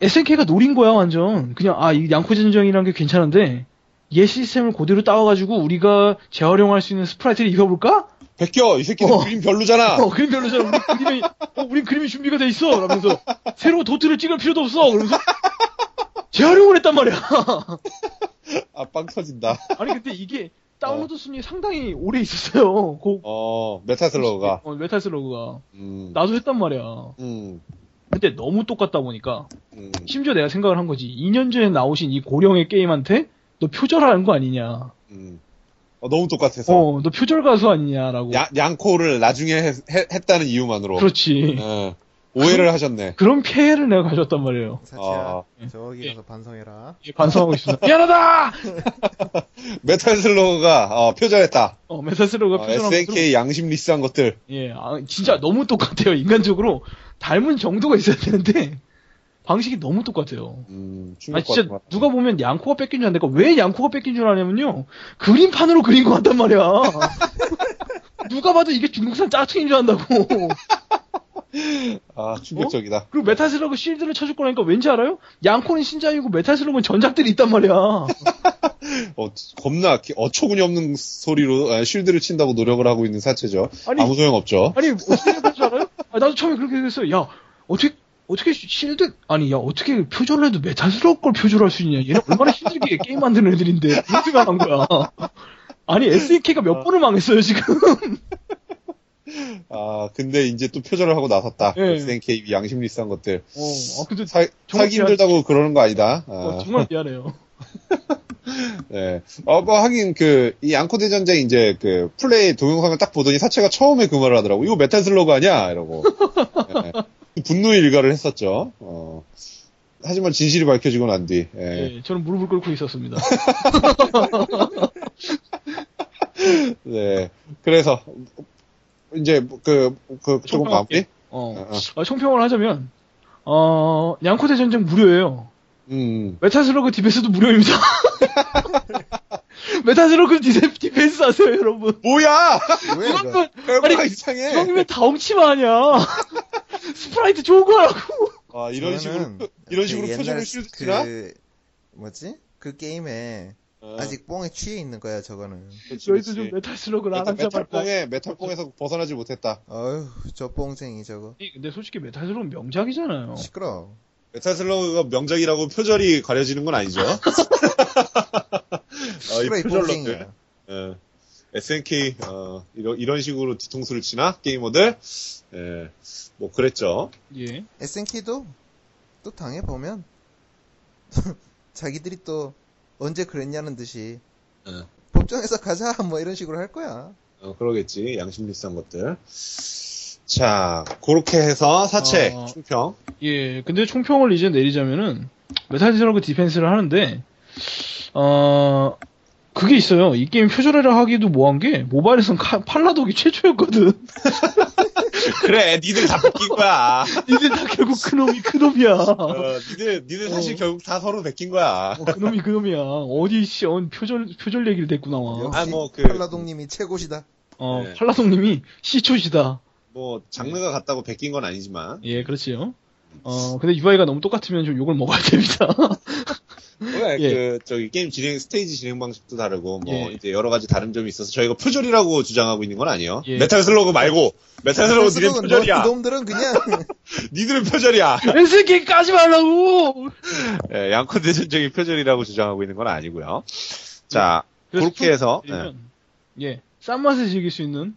SNK가 노린 거야 완전. 그냥 아 이 양코대 전쟁이라는 게 괜찮은데 얘 시스템을 그대로 따와가지고 우리가 재활용할 수 있는 sprite를 입혀볼까? 베껴! 이 새끼들 어. 그림 별로잖아! 어, 그림 별로잖아. 우리 그림이, 어, 우린 그림이 준비가 돼 있어. 라면서, 새로 도트를 찍을 필요도 없어. 그러면서, 재활용을 했단 말이야. 아, 빵 터진다. 아니, 근데 이게, 다운로드 순위 상당히 오래 있었어요. 고, 어, 메탈슬러그가. 어, 메탈 슬러그가. 음, 나도 했단 말이야. 음, 근데 너무 똑같다 보니까, 음. 심지어 내가 생각을 한 거지. 2년 전에 나오신 이 고령의 게임한테, 너 표절하는 거 아니냐. 음. 어, 너무 똑같아서. 어, 너 표절 가수 아니냐라고. 야, 양코를 나중에 했, 다는 이유만으로. 그렇지. 예. 오해를 하셨네. 그런 피해를 내가 가졌단 말이에요. 사체야, 아. 저기 예. 가서 반성해라. 예, 반성하고 있습니다. 미안하다! 메탈슬러그가, 어, 표절했다. 어, 메탈 슬러그가 어, 표절한 SNK 양심 리스한 것들. 예, 아, 진짜 너무 똑같아요. 인간적으로 닮은 정도가 있어야 되는데 방식이 너무 똑같아요. 음, 아 진짜. 누가 보면 양코가 뺏긴 줄 아는데 왜 양코가 뺏긴 줄 아냐면요 그림판으로 그린 것 같단 말이야. 누가 봐도 이게 중국산 짝퉁인 줄 안다고. 아, 충격적이다. 그리고 메탈슬러그 실드를 쳐줄 거라니까 왠지 알아요? 양코는 신자이고 메탈슬러그는 전작들이 있단 말이야. 어, 겁나 기- 어처구니 없는 소리로 아, 쉴드를 친다고 노력을 하고 있는 사체죠. 아니, 아무 소용 없죠. 아니 어떻게 줄 알아요? 아, 나도 처음에 그렇게 생각했어요. 야 어떻게 어떻게 실드 아니 야 어떻게 표절을 해도 메탈스러운 걸 표절할 수 있냐? 얘네 얼마나 힘들게 게임 만드는 애들인데 그런 생각한 거야. 아니 SNK가 몇 번을 망했어요 지금. 아, 근데 이제 또 표절을 하고 나섰다. 예. SNK 양심 리스한 것들. 어, 아, 근데 사, 살기 힘들다고 그러는 거 아니다. 아, 어, 정말 미안해요. 예. 어, 뭐, 하긴, 그, 이 양코 대 전쟁 이제, 그, 플레이 동영상을 딱 보더니 사체가 처음에 그 말을 하더라고. 이거 메탈 슬러그 아니야? 이러고. 예. 분노의 일갈을 했었죠. 어. 하지만 진실이 밝혀지고 난 뒤, 예. 예, 저는 무릎을 꿇고 있었습니다. 네. 그래서, 이제, 그, 그, 조금 마무리? 어, 어, 어. 아, 총평을 하자면 어, 양코대 전쟁 무료예요. 음. 메탈슬러그 디펜스도 무료입니다. 메탈슬러그 디- 디펜스 아세요, 여러분? 뭐야! 결과가 아니, 이상해! 형님의 다홍치마 아니야. 스프라이트 좋은 거라고. 아, 이런 식으로, 저는 이런 식으로 그 표정을 치나? 그 뭐지? 그 게임에 어, 아직 뽕에 취해 있는 거야 저거는. 그치, 저희도. 좀 메탈 슬러그를 안 메탈, 하자 말까. 메탈뽕에, 메탈뽕에서 벗어나지 못했다. 어휴 저 뽕쟁이 저거. 근데 솔직히 메탈 슬러그는 명작이잖아요. 시끄러. 메탈 슬러그가 명작이라고 표절이 가려지는 건 아니죠? 어, 이. 뽕쟁이야. 예. SNK, 어, 이런, 이런 식으로 뒤통수를 치나? 게이머들? 예. 뭐, 그랬죠. 예. SNK도 또 당해 보면 자기들이 또 언제 그랬냐는 듯이 예. 법정에서 가자 뭐 이런 식으로 할 거야. 어, 그러겠지. 양심 비싼 것들. 자, 그렇게 해서 사채, 어. 총평. 예, 근데 총평을 이제 내리자면은, 메탈슬러그 디펜스를 하는데, 어, 그게 있어요. 이 게임 표절이라 하기도 뭐한 게, 모바일에선 카- 팔라독이 최초였거든. 그래, 니들 다 베낀 거야. 니들 다 결국 그놈이 그놈이야. 어, 니들, 니들 사실 어. 결국 다 서로 베낀 거야. 어, 그놈이 그놈이야. 어디, 씨, 어, 표절, 표절 얘기를 댔구 나와. 역시 아, 뭐, 그- 팔라독님이 최고시다. 어, 네. 팔라독님이 시초시다. 뭐, 장르가 같다고 베낀 건 아니지만. 예, 그렇지요. 어, 근데 UI가 너무 똑같으면 좀 욕을 먹어야 됩니다. 왜, 예. 그, 저기, 게임 진행, 스테이지 진행 방식도 다르고, 뭐, 예. 이제 여러 가지 다른 점이 있어서 저희가 표절이라고 주장하고 있는 건 아니에요. 예. 메탈 슬러그 말고, 메탈 슬러그 니들 스스로는 표절이야. 너- 놈들은 그냥 니들은 표절이야. SNK 까지 말라고! 예, 양코 대전쟁이 표절이라고 주장하고 있는 건 아니고요. 자, 그렇게 좀 해서, 드리면, 예, 싼 맛을 즐길 수 있는,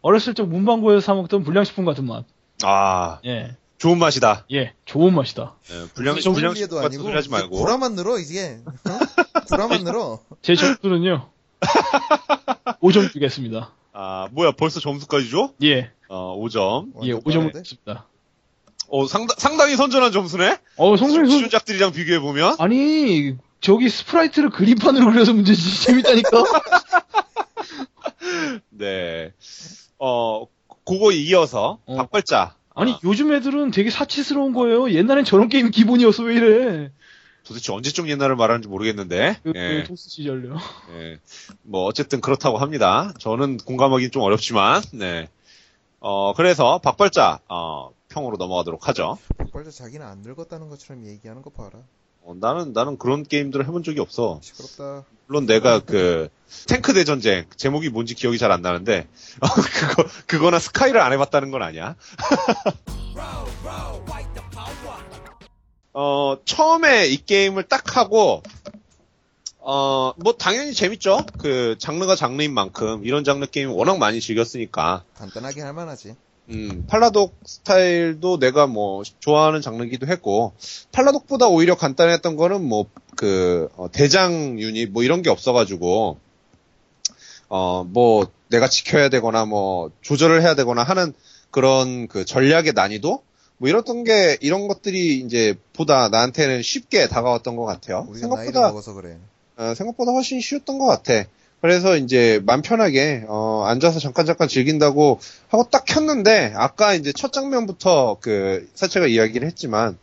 어렸을 적 문방구에서 사먹던 불량식품 같은 맛. 아, 예, 좋은 맛이다. 예, 좋은 맛이다. 예, 불량, 좀 불량식 도 같은 아니고 소리 하지 말고. 구라만 늘어 이게 어? 구라만 늘어. 제 점수는요, 5점 주겠습니다. 아, 뭐야, 벌써 점수까지 줘? 예, 어, 5점. 예, 완전 5점 빠른데? 주겠습니다. 어, 상당, 상당히 선전한 점수네? 어, 성성이 선, 수준작들이랑 비교해 보면? 아니, 저기 sprite를 그림판으로 그려서 문제지. 재밌다니까? 네. 어, 그거 이어서, 어. 박발자. 아니, 아, 요즘 애들은 되게 사치스러운 거예요. 옛날엔 저런 게임이 기본이었어, 왜 이래. 도대체 언제적 옛날을 말하는지 모르겠는데. 그, 예. 그 도스 시절요. 예. 뭐, 어쨌든 그렇다고 합니다. 저는 공감하기 좀 어렵지만, 네. 어, 그래서, 박발자, 어, 평으로 넘어가도록 하죠. 박발자 자기는 안 늙었다는 것처럼 얘기하는 거 봐라. 어, 나는, 나는 그런 게임들을 해본 적이 없어. 시끄럽다. 물론 내가 그, 탱크 대전쟁, 제목이 뭔지 기억이 잘 안 나는데, 어, 그거, 그거나 스카이를 안 해봤다는 건 아니야. 어, 처음에 이 게임을 딱 하고, 어, 뭐, 당연히 재밌죠? 그, 장르가 장르인 만큼, 이런 장르 게임 워낙 많이 즐겼으니까, 간단하게 할 만하지. 음, 팔라독 스타일도 내가 뭐, 좋아하는 장르기도 했고, 팔라독보다 오히려 간단했던 거는 뭐, 그, 어, 대장 유닛, 뭐 이런 게 없어가지고, 어, 뭐, 내가 지켜야 되거나 뭐, 조절을 해야 되거나 하는 그런 그 전략의 난이도? 뭐 이랬던 게, 이런 것들이 이제 보다 나한테는 쉽게 다가왔던 것 같아요. 생각보다, 그래. 어, 생각보다 훨씬 쉬웠던 것 같아. 그래서 이제 맘 편하게 어, 앉아서 잠깐 잠깐 즐긴다고 하고 딱 켰는데 아까 이제 첫 장면부터 그 사체가 이야기를 했지만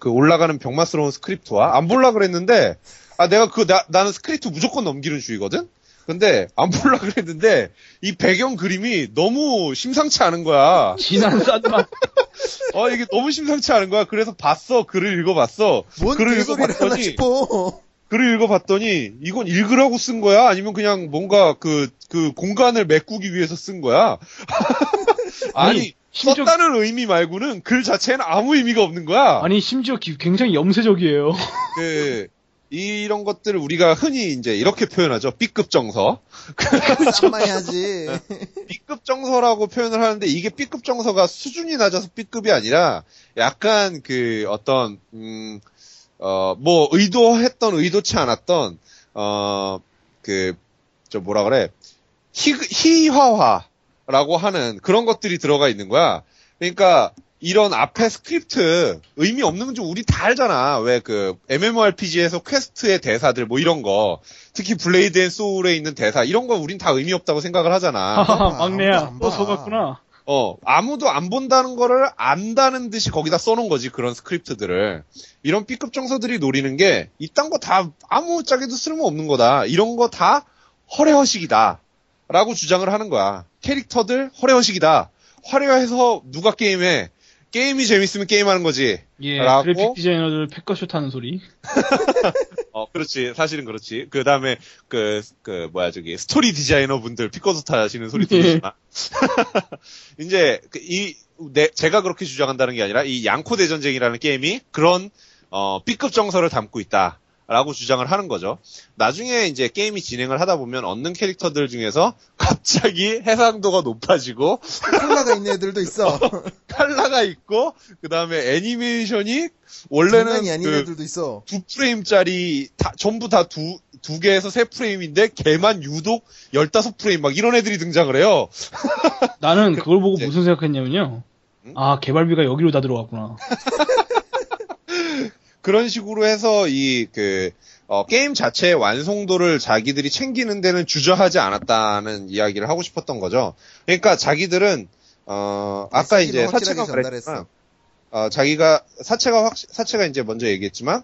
그 올라가는 병맛스러운 스크립트와 안 볼라 그랬는데 아 내가 그 나, 나는 스크립트 무조건 넘기는 주의거든. 근데 안 볼라 그랬는데 이 배경 그림이 너무 심상치 않은 거야. 진한 싼맛. 어 이게 너무 심상치 않은 거야. 그래서 봤어 글을 읽어봤어. 뭔 글을 읽어봤더니 싶어. 글을 읽어봤더니 이건 읽으라고 쓴 거야? 아니면 그냥 뭔가 그, 그 공간을 메꾸기 위해서 쓴 거야? 아니, 아니, 심지어- 썼다는 의미 말고는 글 자체에는 아무 의미가 없는 거야. 아니, 심지어 기- 굉장히 염세적이에요. 그, 이런 것들을 우리가 흔히 이제 이렇게 표현하죠. B급 정서. 쌈마야지. B급 정서라고 표현을 하는데 이게 B급 정서가 수준이 낮아서 B급이 아니라 약간 그 어떤, 음, 어, 뭐 의도했던 의도치 않았던, 어, 그, 저 뭐라 그래. 희, 희화화라고 하는 그런 것들이 들어가 있는 거야. 그러니까 이런 앞에 스크립트 의미 없는 건좀 우리 다 알잖아. 왜 그 MMORPG에서 퀘스트의 대사들 뭐 이런 거 특히 블레이드 앤 소울에 있는 대사 이런 거 우린 다 의미 없다고 생각을 하잖아. 막내야. 안또 봐. 속았구나. 어, 아무도 안 본다는 거를 안다는 듯이 거기다 써놓은 거지, 그런 스크립트들을. 이런 B급 정서들이 노리는 게, 이딴 거 다 아무 짝에도 쓸모없는 거다. 이런 거 다 허례허식이다. 라고 주장을 하는 거야. 캐릭터들 허례허식이다. 화려해서 누가 게임해. 게임이 재밌으면 게임하는 거지. 예, 라고? 그래픽 디자이너들 패커쇼 타는 소리. 어, 그렇지. 사실은 그렇지. 그 다음에, 그, 그, 뭐야, 저기, 스토리 디자이너 분들 피커스타 하시는 소리 들으시나? 이제, 그 이, 내, 제가 그렇게 주장한다는 게 아니라, 이 양코 대전쟁이라는 게임이 그런, 어, B급 정서를 담고 있다. 라고 주장을 하는 거죠. 나중에 이제 게임이 진행을 하다 보면 얻는 캐릭터들 중에서 갑자기 해상도가 높아지고, 콜라가 있는 애들도 있어. 칼라가 있고, 그 다음에 애니메이션이, 원래는 장난이 아닌 그, 애들도 있어. 두 프레임짜리 다 전부 다 두 두 개에서 세 프레임인데 걔만 유독 15프레임 막 이런 애들이 등장을 해요. 나는 그걸 보고 이제- 무슨 생각했냐면요. 응? 아, 개발비가 여기로 다 들어갔구나. 그런 식으로 해서 이그 게임 자체의 완성도를 자기들이 챙기는 데는 주저하지 않았다는 이야기를 하고 싶었던 거죠. 그러니까 자기들은 어 아까 이제 전달했어. 그랬지만 어 자기가 사체가 확 사체가 이제 먼저 얘기했지만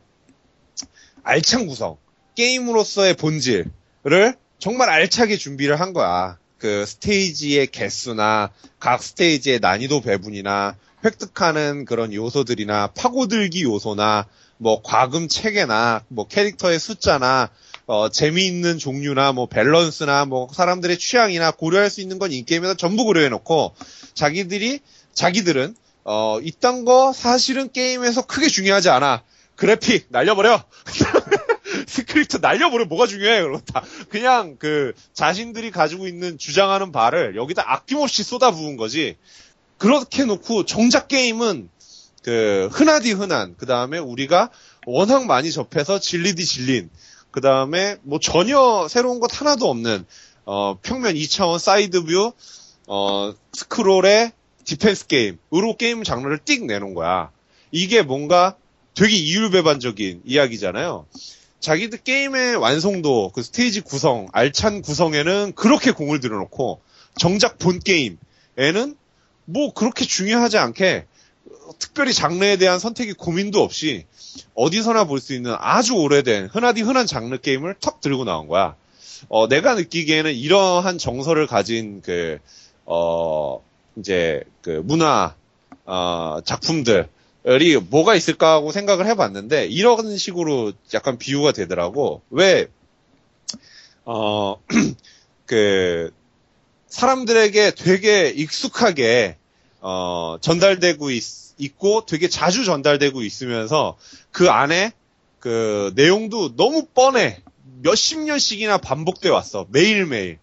알찬 구성 게임으로서의 본질을 정말 알차게 준비를 한 거야. 그 스테이지의 개수나 각 스테이지의 난이도 배분이나 획득하는 그런 요소들이나 파고들기 요소나 뭐 과금 체계나 뭐 캐릭터의 숫자나 어 재미있는 종류나 뭐 밸런스나 뭐 사람들의 취향이나 고려할 수 있는 건 인게임에다 전부 고려해 놓고 자기들이 자기들은 어 이딴 거 사실은 게임에서 크게 중요하지 않아. 그래픽 날려버려. 스크립트 날려버려 뭐가 중요해 그러고 다 그냥 그 자신들이 가지고 있는 주장하는 바를 여기다 아낌없이 쏟아부은 거지 그렇게 놓고 정작 게임은 그 흔하디 흔한 그 다음에 우리가 워낙 많이 접해서 질리디 질린 그 다음에 뭐 전혀 새로운 것 하나도 없는 어 평면 2차원 side view 어, 스크롤의 디펜스 게임으로 게임 장르를 띡 내놓은 거야. 이게 뭔가 되게 이율배반적인 이야기잖아요. 자기들 게임의 완성도, 그 스테이지 구성, 알찬 구성에는 그렇게 공을 들여놓고, 정작 본 게임에는 뭐 그렇게 중요하지 않게, 특별히 장르에 대한 선택이 고민도 없이, 어디서나 볼 수 있는 아주 오래된, 흔하디 흔한 장르 게임을 턱 들고 나온 거야. 어, 내가 느끼기에는 이러한 정서를 가진 그, 어, 이제 그 문화, 어, 작품들이 뭐가 있을까 하고 생각을 해봤는데, 이런 식으로 약간 비유가 되더라고. 왜, 어, 그, 사람들에게 되게 익숙하게, 어, 전달되고 있, 있고 되게 자주 전달되고 있으면서 그 안에 그 내용도 너무 뻔해. 몇십 년씩이나 반복돼 왔어. 매일매일.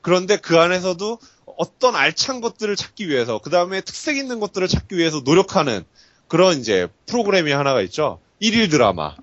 그런데 그 안에서도 어떤 알찬 것들을 찾기 위해서, 그 다음에 특색 있는 것들을 찾기 위해서 노력하는 그런 이제 프로그램이 하나가 있죠. 일일 드라마.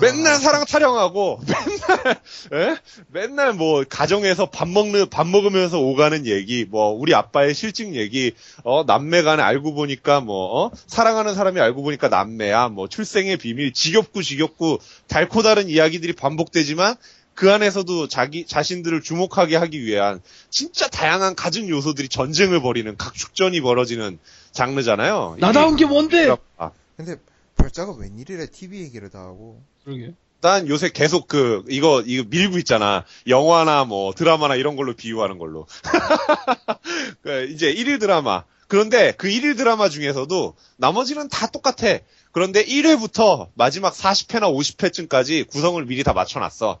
맨날 사랑 타령하고, 맨날, 예? 맨날 뭐, 가정에서 밥 먹는, 밥 먹으면서 오가는 얘기, 뭐, 우리 아빠의 실직 얘기, 어, 남매 간에 알고 보니까 뭐, 어? 사랑하는 사람이 알고 보니까 남매야, 뭐, 출생의 비밀, 지겹고 지겹고, 달코 다른 이야기들이 반복되지만, 그 안에서도 자기, 자신들을 주목하게 하기 위한, 진짜 다양한 가진 요소들이 전쟁을 벌이는, 각축전이 벌어지는 장르잖아요. 나다운 게 뭔데? 아, 근데 별자가 웬일이래 TV 얘기를 다 하고. 그러게. 난 요새 계속 그 이거 이거 밀고 있잖아. 영화나 뭐 드라마나 이런 걸로 비유하는 걸로. 그 이제 일일 드라마. 그런데 그 일일 드라마 중에서도 나머지는 다 똑같아. 그런데 1회부터 마지막 40회나 50회쯤까지 구성을 미리 다 맞춰놨어.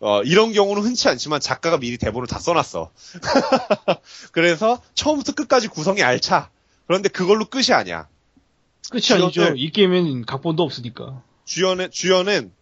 어, 이런 경우는 흔치 않지만 작가가 미리 대본을 다 써놨어. 그래서 처음부터 끝까지 구성이 알차. 그런데 그걸로 끝이 아니야. 끝이 아니죠. 이 게임엔 각본도 없으니까. 주연은 주연은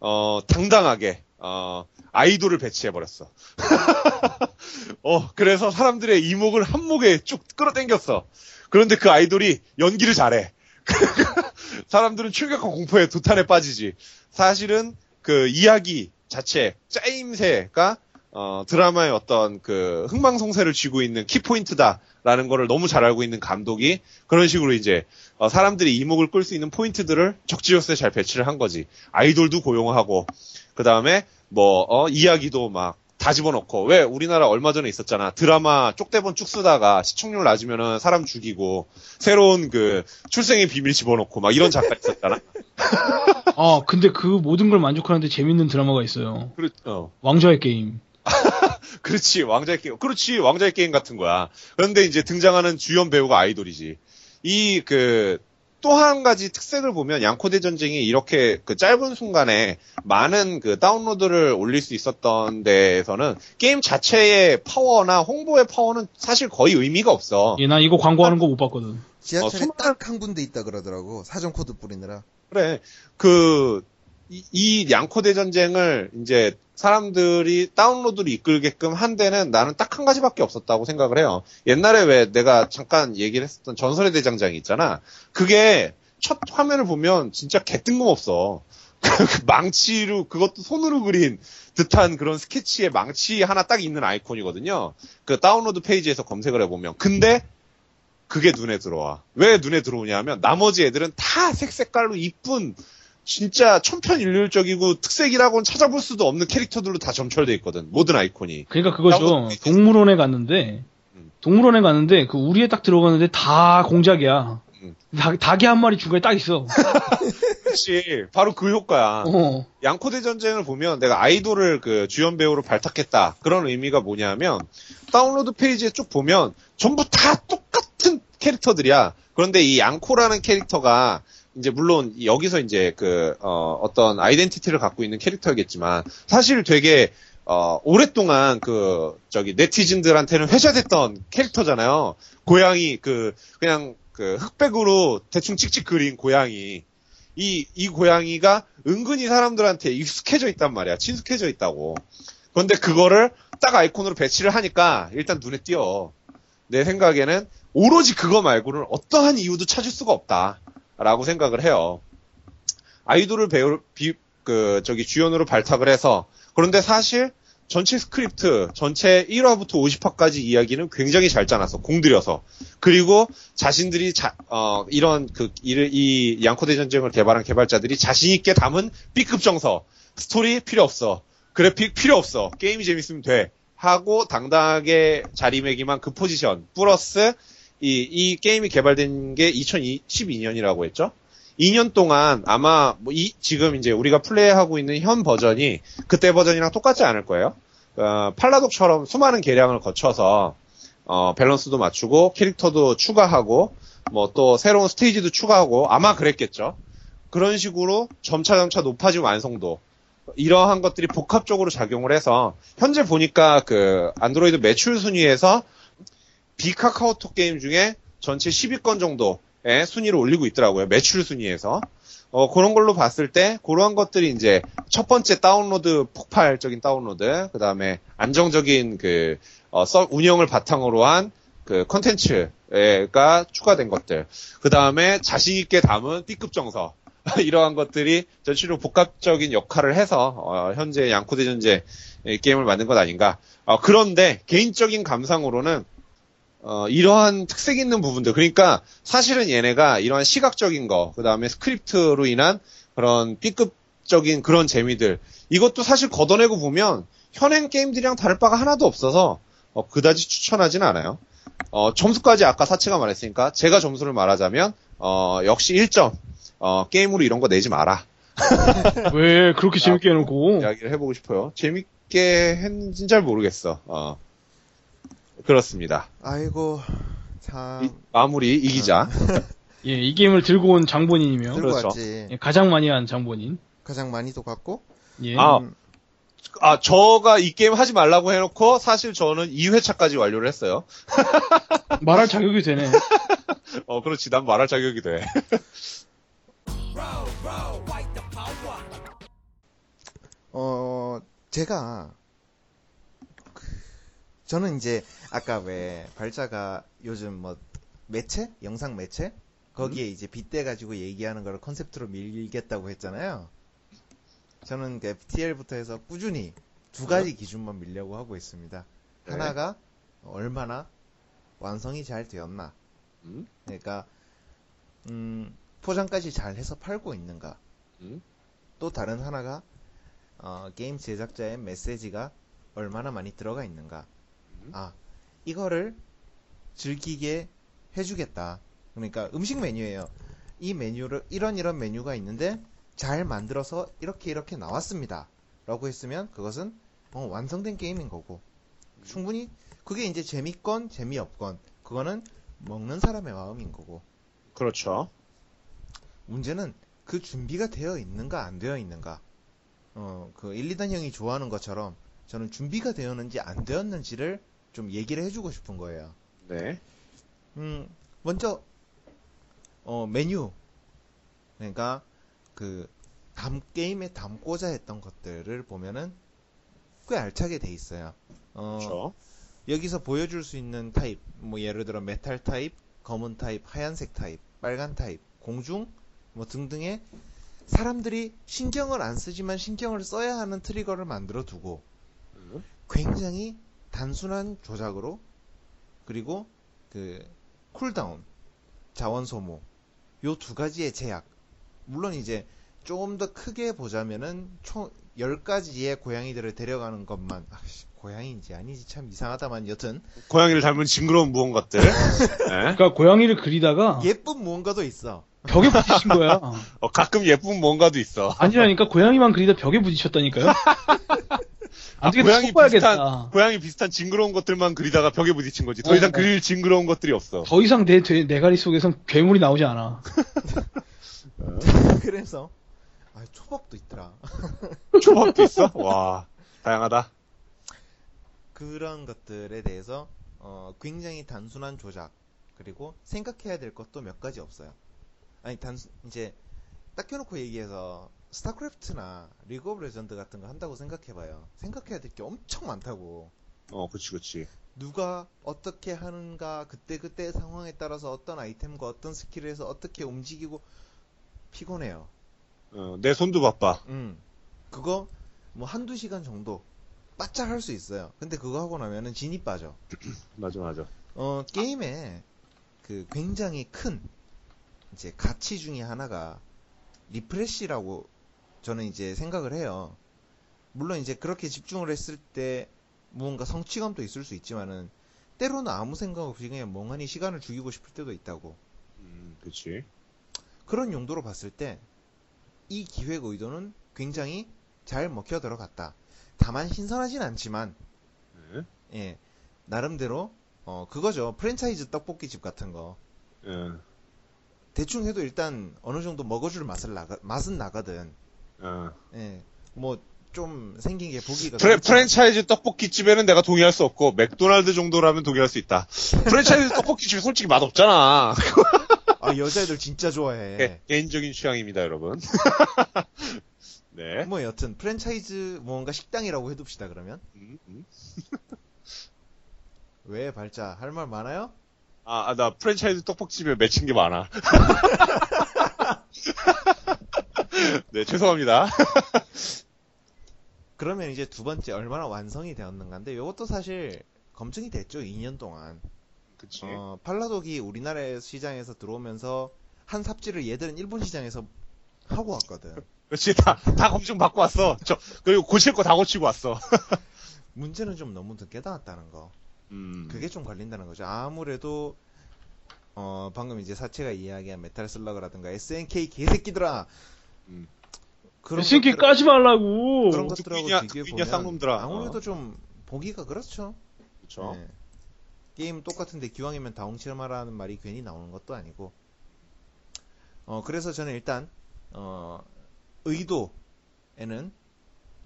어 당당하게 어 아이돌을 배치해 버렸어. 어 그래서 사람들의 이목을 한 목에 쭉 끌어당겼어. 그런데 그 아이돌이 연기를 잘해. 사람들은 충격과 공포에 도탄에 빠지지. 사실은 그 이야기 자체 짜임새가 어, 드라마의 어떤 그 흥망성쇠를 쥐고 있는 키포인트다라는 거를 너무 잘 알고 있는 감독이 그런 식으로 이제 어, 사람들이 이목을 끌 수 있는 포인트들을 적지적소에 잘 배치를 한 거지. 아이돌도 고용하고 그 다음에 뭐 어, 이야기도 막 다 집어넣고 왜 우리나라 얼마 전에 있었잖아 드라마 쪽대본 쭉 쓰다가 시청률 낮으면은 사람 죽이고 새로운 그 출생의 비밀 집어넣고 막 이런 작가 있었잖아. 아, 근데 그 모든 걸 만족하는데 재밌는 드라마가 있어요. 그렇, 어. 왕좌의 게임. 그렇지 왕좌의 게임 그렇지 왕좌의 게임 같은 거야 그런데 이제 등장하는 주연 배우가 아이돌이지 이 그 또 한 가지 특색을 보면 냥코 대전쟁이 이렇게 그 짧은 순간에 많은 그 다운로드를 올릴 수 있었던 데에서는 게임 자체의 파워나 홍보의 파워는 사실 거의 의미가 없어 예, 나 이거 광고하는 거 못 봤거든. 지하철에 어, 딱한 군데 있다 그러더라고. 사전 코드 뿌리느라. 그래 그 이, 이 냥코 대전쟁을 이제 사람들이 다운로드를 이끌게끔 한 데는 나는 딱 한 가지밖에 없었다고 생각을 해요. 옛날에 왜 내가 잠깐 얘기를 했었던 전설의 대장장이 있잖아. 그게 첫 화면을 보면 진짜 개뜬금없어. 그 망치로 그것도 손으로 그린 듯한 그런 스케치에 망치 하나 딱 있는 아이콘이거든요. 그 다운로드 페이지에서 검색을 해보면. 근데 그게 눈에 들어와. 왜 눈에 들어오냐면 나머지 애들은 다 색색깔로 이쁜 진짜 천편일률적이고 특색이라고는 찾아볼 수도 없는 캐릭터들로 다 점철돼 있거든. 모든 아이콘이. 그러니까 그거죠. 동물원에 갔는데, 음. 동물원에 갔는데, 그 우리에 딱 들어갔는데 다 공작이야. 음. 닭, 닭이 한 마리 중간에 딱 있어. 그렇지. 바로 그 효과야. 어. 양코대 전쟁을 보면 내가 아이돌을 그 주연 배우로 발탁했다. 그런 의미가 뭐냐면 다운로드 페이지에 쭉 보면 전부 다 똑같은 캐릭터들이야. 그런데 이 양코라는 캐릭터가 이제 물론 여기서 이제 그 어, 어떤 아이덴티티를 갖고 있는 캐릭터겠지만 사실 되게 어, 오랫동안 그 저기 네티즌들한테는 회자됐던 캐릭터잖아요. 고양이 그 그냥 그 흑백으로 대충 찍찍 그린 고양이. 이, 이 고양이가 은근히 사람들한테 익숙해져 있단 말이야. 친숙해져 있다고. 그런데 그거를 딱 아이콘으로 배치를 하니까 일단 눈에 띄어. 내 생각에는 오로지 그거 말고는 어떠한 이유도 찾을 수가 없다 라고 생각을 해요. 아이돌을 배우 비, 그 저기 주연으로 발탁을 해서. 그런데 사실 전체 스크립트 전체 1화부터 50화까지 이야기는 굉장히 잘 짜놨어. 공들여서. 그리고 자신들이 자, 어, 이런 그 이를 이 냥코 대전쟁을 개발한 개발자들이 자신 있게 담은 B급 정서. 스토리 필요 없어. 그래픽 필요 없어. 게임이 재밌으면 돼. 하고 당당하게 자리매김한 그 포지션. 플러스 이, 이 게임이 개발된 게 2012년이라고 했죠 2년 동안 아마 뭐 이, 지금 이제 우리가 플레이하고 있는 현 버전이 그때 버전이랑 똑같지 않을 거예요. 어, 팔라독처럼 수많은 개량을 거쳐서 어, 밸런스도 맞추고 캐릭터도 추가하고 뭐 또 새로운 스테이지도 추가하고 아마 그랬겠죠. 그런 식으로 점차 점차 높아진 완성도 이러한 것들이 복합적으로 작용을 해서 현재 보니까 그 안드로이드 매출 순위에서 비카카오톡 게임 중에 전체 10위권 정도의 순위를 올리고 있더라고요. 매출 순위에서. 어, 그런 걸로 봤을 때, 그러한 것들이 이제, 첫 번째 다운로드, 폭발적인 다운로드, 그 다음에 안정적인 그, 어, 서, 운영을 바탕으로 한, 그, 컨텐츠가 추가된 것들. 그 다음에 자신있게 담은 B급 정서. 이러한 것들이 전체적으로 복합적인 역할을 해서, 어, 현재 냥코 대전쟁 게임을 만든 것 아닌가. 어, 그런데, 개인적인 감상으로는, 어, 이러한 특색 있는 부분들. 그러니까 사실은 얘네가 이러한 시각적인 거, 그 다음에 스크립트로 인한 그런 B급적인 그런 재미들. 이것도 사실 걷어내고 보면 현행 게임들이랑 다를 바가 하나도 없어서 어, 그다지 추천하진 않아요. 어, 점수까지 아까 사치가 말했으니까 제가 점수를 말하자면 어, 역시 1점. 어, 게임으로 이런 거 내지 마라. 왜 그렇게 재밌게 해놓고 이야기를 해보고 싶어요. 재밌게 했는지는 잘 모르겠어. 어. 그렇습니다. 아이고 참 이- 마무리 이 기자. 예, 이 게임을 들고 온 장본인이며 들고 그렇죠. 왔지. 예, 가장 많이 한 장본인. 가장 많이도 갔고. 예. 아, 음, 아, 저가 이 게임 하지 말라고 해놓고 사실 저는 2회차까지 완료를 했어요. 말할 자격이 되네. 어, 그렇지. 난 말할 자격이 돼. 어 제가 그, 저는 이제 아까 왜 발자가 요즘 뭐 매체 영상 매체 거기에 이제 빗대 가지고 얘기하는 걸 컨셉트로 밀겠다고 했잖아요. 저는 그 FTL부터 해서 꾸준히 두 가지 기준만 밀려고 하고 있습니다. 네. 하나가 얼마나 완성이 잘 되었나. 음? 그러니까 음, 포장까지 잘 해서 팔고 있는가. 음? 또 다른 하나가 어, 게임 제작자의 메시지가 얼마나 많이 들어가 있는가. 음? 아, 이거를 즐기게 해주겠다. 그러니까 음식 메뉴예요. 이 메뉴를 이런 이런 메뉴가 있는데 잘 만들어서 이렇게 이렇게 나왔습니다. 라고 했으면 그것은 어, 완성된 게임인 거고 충분히 그게 이제 재밌건 재미없건 그거는 먹는 사람의 마음인 거고 그렇죠. 문제는 그 준비가 되어 있는가 안 되어 있는가. 어, 그 1, 2단 형이 좋아하는 것처럼 저는 준비가 되었는지 안 되었는지를 좀 얘기를 해주고 싶은 거예요. 네. 음, 먼저 어, 메뉴. 그러니까 그 담, 게임에 담고자 했던 것들을 보면은 꽤 알차게 돼 있어요. 어, 그렇죠. 여기서 보여줄 수 있는 타입, 뭐 예를 들어 메탈 타입, 검은 타입, 하얀색 타입, 빨간 타입, 공중, 뭐 등등의 사람들이 신경을 안 쓰지만 신경을 써야 하는 트리거를 만들어 두고 음. 굉장히 단순한 조작으로 그리고 그 cooldown, 자원 소모 요 두 가지의 제약. 물론 이제 조금 더 크게 보자면은 총 10가지의 고양이들을 데려가는 것만 아씨, 고양이인지 아니지 참 이상하다만 여튼 고양이를 닮은 징그러운 무언가들. 네. 그러니까 고양이를 그리다가 예쁜 무언가도 있어. 벽에 부딪힌 거야. 어, 가끔 예쁜 무언가도 있어. 아니라니까 고양이만 그리다 벽에 부딪혔다니까요. 어떻게 고양이. 비슷한, 고양이 비슷한 징그러운 것들만 그리다가 벽에 부딪힌 거지. 더 어, 이상 어. 그릴 징그러운 것들이 없어. 더 이상 내, 돼- 내가리 속에선 괴물이 나오지 않아. 그래서 아 초밥도 있더라. 초밥도 있어? 와, 다양하다. 그런 것들에 대해서 어, 굉장히 단순한 조작 그리고 생각해야 될 것도 몇 가지 없어요. 아니 단순 이제 딱 켜놓고 얘기해서 스타크래프트나 리그 오브 레전드 같은 거 한다고 생각해봐요. 생각해야 될 게 엄청 많다고. 어, 그치, 그치. 누가 어떻게 하는가 그때 그때 상황에 따라서 어떤 아이템과 어떤 스킬을 해서 어떻게 움직이고 피곤해요. 어, 내 손도 바빠. 음. 그거 뭐 한두 시간 정도 바짝 할 수 있어요. 근데 그거 하고 나면은 진이 빠져. 맞아, 맞아. 어, 게임에 그 굉장히 큰 이제 가치 중에 하나가 refresh라고 저는 이제 생각을 해요. 물론 이제 그렇게 집중을 했을 때 무언가 성취감도 있을 수 있지만은 때로는 아무 생각 없이 그냥 멍하니 시간을 죽이고 싶을 때도 있다고. 음, 그치. 그런 용도로 봤을 때 이 기획 의도는 굉장히 잘 먹혀 들어갔다. 다만 신선하진 않지만 네. 예 나름대로 어 그거죠 프랜차이즈 떡볶이 집 같은 거 예, 대충 해도 일단 어느 정도 먹어줄 맛을 나가 맛은 나거든. 어. 예 뭐 좀 생긴 게 보기가 프레, 그렇지만 프랜차이즈 떡볶이집에는 내가 동의할 수 없고 맥도날드 정도라면 동의할 수 있다. 프랜차이즈 떡볶이집이 솔직히 맛없잖아. 아 여자애들 진짜 좋아해. 개- 개인적인 취향입니다, 여러분. 네. 뭐 여튼 프랜차이즈 뭔가 식당이라고 해둡시다 그러면 음, 음. 왜 발자 할 말 많아요? 아, 아, 나 프랜차이즈 떡볶이집에 맺힌 게 많아. 네, 죄송합니다. 그러면 이제 두 번째 얼마나 완성이 되었는가인데 이것도 사실 검증이 됐죠 2년 동안. 그치. 어, 팔라독이 우리나라 시장에서 들어오면서 한 삽질을 얘들은 일본 시장에서 하고 왔거든. 그렇지, 다, 다 검증 받고 왔어. 저, 그리고 고칠 거 다 고치고 왔어. 문제는 좀 너무 늦게 나왔다는 거. 음. 그게 좀 걸린다는 거죠. 아무래도 어 방금 이제 사체가 이야기한 메탈 슬러그라든가 SNK 개새끼들아. 음. 그런 신기 까지 말라고. 그런 듣고 것들하고 비교해 보면 쌍놈들아. 아무래도 어. 좀 보기가 그렇죠. 그쵸. 네. 게임 똑같은데 기왕이면 다홍치마라는 말이 괜히 나오는 것도 아니고. 어 그래서 저는 일단 어 의도에는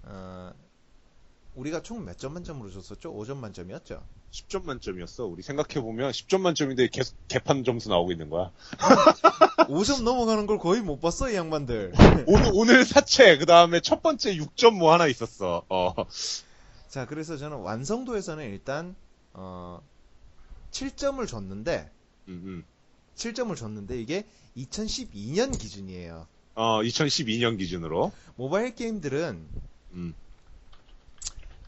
어 우리가 총 몇 점 만점으로 줬었죠? 5점 만점이었죠. 10점 만점이었어. 우리 생각해보면 10점 만점인데 계속 개판 점수 나오고 있는 거야. 5점 넘어가는 걸 거의 못 봤어, 이 양반들. 오늘, 오늘 사체, 그 다음에 첫 번째 6점 뭐 하나 있었어. 어. 자, 그래서 저는 완성도에서는 일단, 어, 7점을 줬는데, 음, 음. 7점을 줬는데, 이게 2012년 기준이에요. 어, 2012년 기준으로. 모바일 게임들은 음.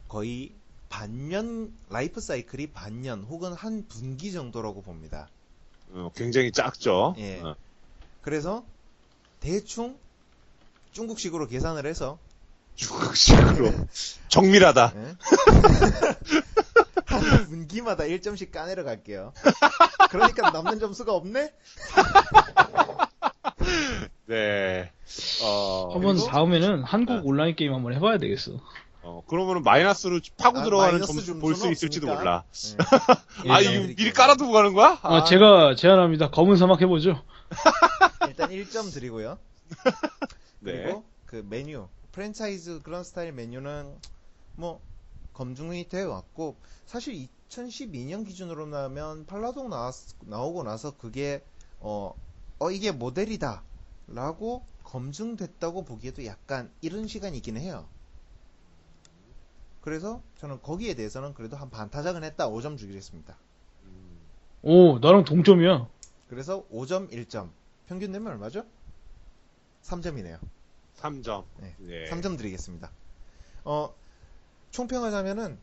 거의 반년, 라이프 사이클이 반년 혹은 한 분기 정도라고 봅니다. 어, 굉장히 작죠. 예. 어. 그래서, 대충, 중국식으로 계산을 해서, 중국식으로. 정밀하다. 예? 한 분기마다 1점씩 까내려 갈게요. 그러니까 남는 점수가 없네? 네. 어, 한번 그리고- 다음에는 한국 네. 온라인 게임 한번 해봐야 되겠어. 어, 그러면은 마이너스로 파고 아, 들어가는 마이너스 점수 볼 수 있을지도. 몰라. 예. 아, 예. 이거 미리 깔아두고 가는 거야? 아, 제가 제안합니다. 검은 사막 해보죠. 일단 1점 드리고요. 네. 그리고 그 메뉴, 프랜차이즈 그런 스타일 메뉴는 뭐 검증이 되어 왔고 사실 2012년 기준으로 나면 팔라동 나왔, 나오고 나서 그게 어, 어 이게 모델이다 라고 검증됐다고 보기에도 약간 이른 시간이긴 해요. 그래서 저는 거기에 대해서는 그래도 한 반타작은 했다 5점 주기로 음, 오, 나랑 동점이야. 그래서 5점 1점 평균 내면 얼마죠? 3점이네요. 3점. 네. 네. 3점 드리겠습니다. 어, 총평하자면은,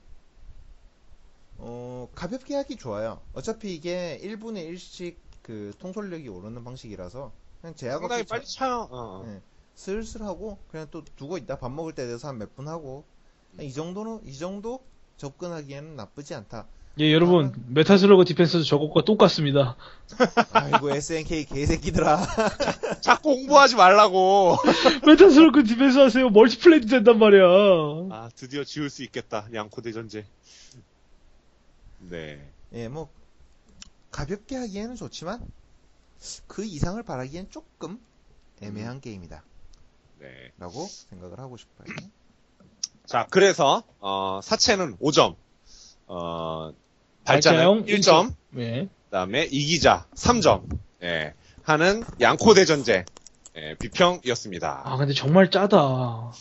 어, 가볍게 하기 좋아요. 어차피 이게 1분의 1씩 그 통솔력이 오르는 방식이라서, 그냥 제약 상당히 없이 빨리 자- 차요. 어, 어. 네. 슬슬 하고, 그냥 또 두고 있다. 밥 먹을 때 돼서 한 몇 분 하고, 이 정도는, 이 정도 접근하기에는 나쁘지 않다. 예, 여러분, 메탈슬러그 디펜스 저것과 똑같습니다. 아이고, SNK 개새끼들아. 자꾸 홍보하지 말라고. 메탈슬러그 디펜스 하세요. 멀티플레이도 된단 말이야. 아, 드디어 지울 수 있겠다. 냥코 대전쟁. 네. 예, 뭐, 가볍게 하기에는 좋지만, 그 이상을 바라기엔 조금 애매한 게임이다. 네. 라고 생각을 하고 싶어요. 자, 그래서, 어, 사체는 5점. 어, 발자형 발자는 1점. 예. 그 다음에 이기자 3점. 예. 하는 양코 대전제. 예, 비평이었습니다. 아, 근데 정말 짜다.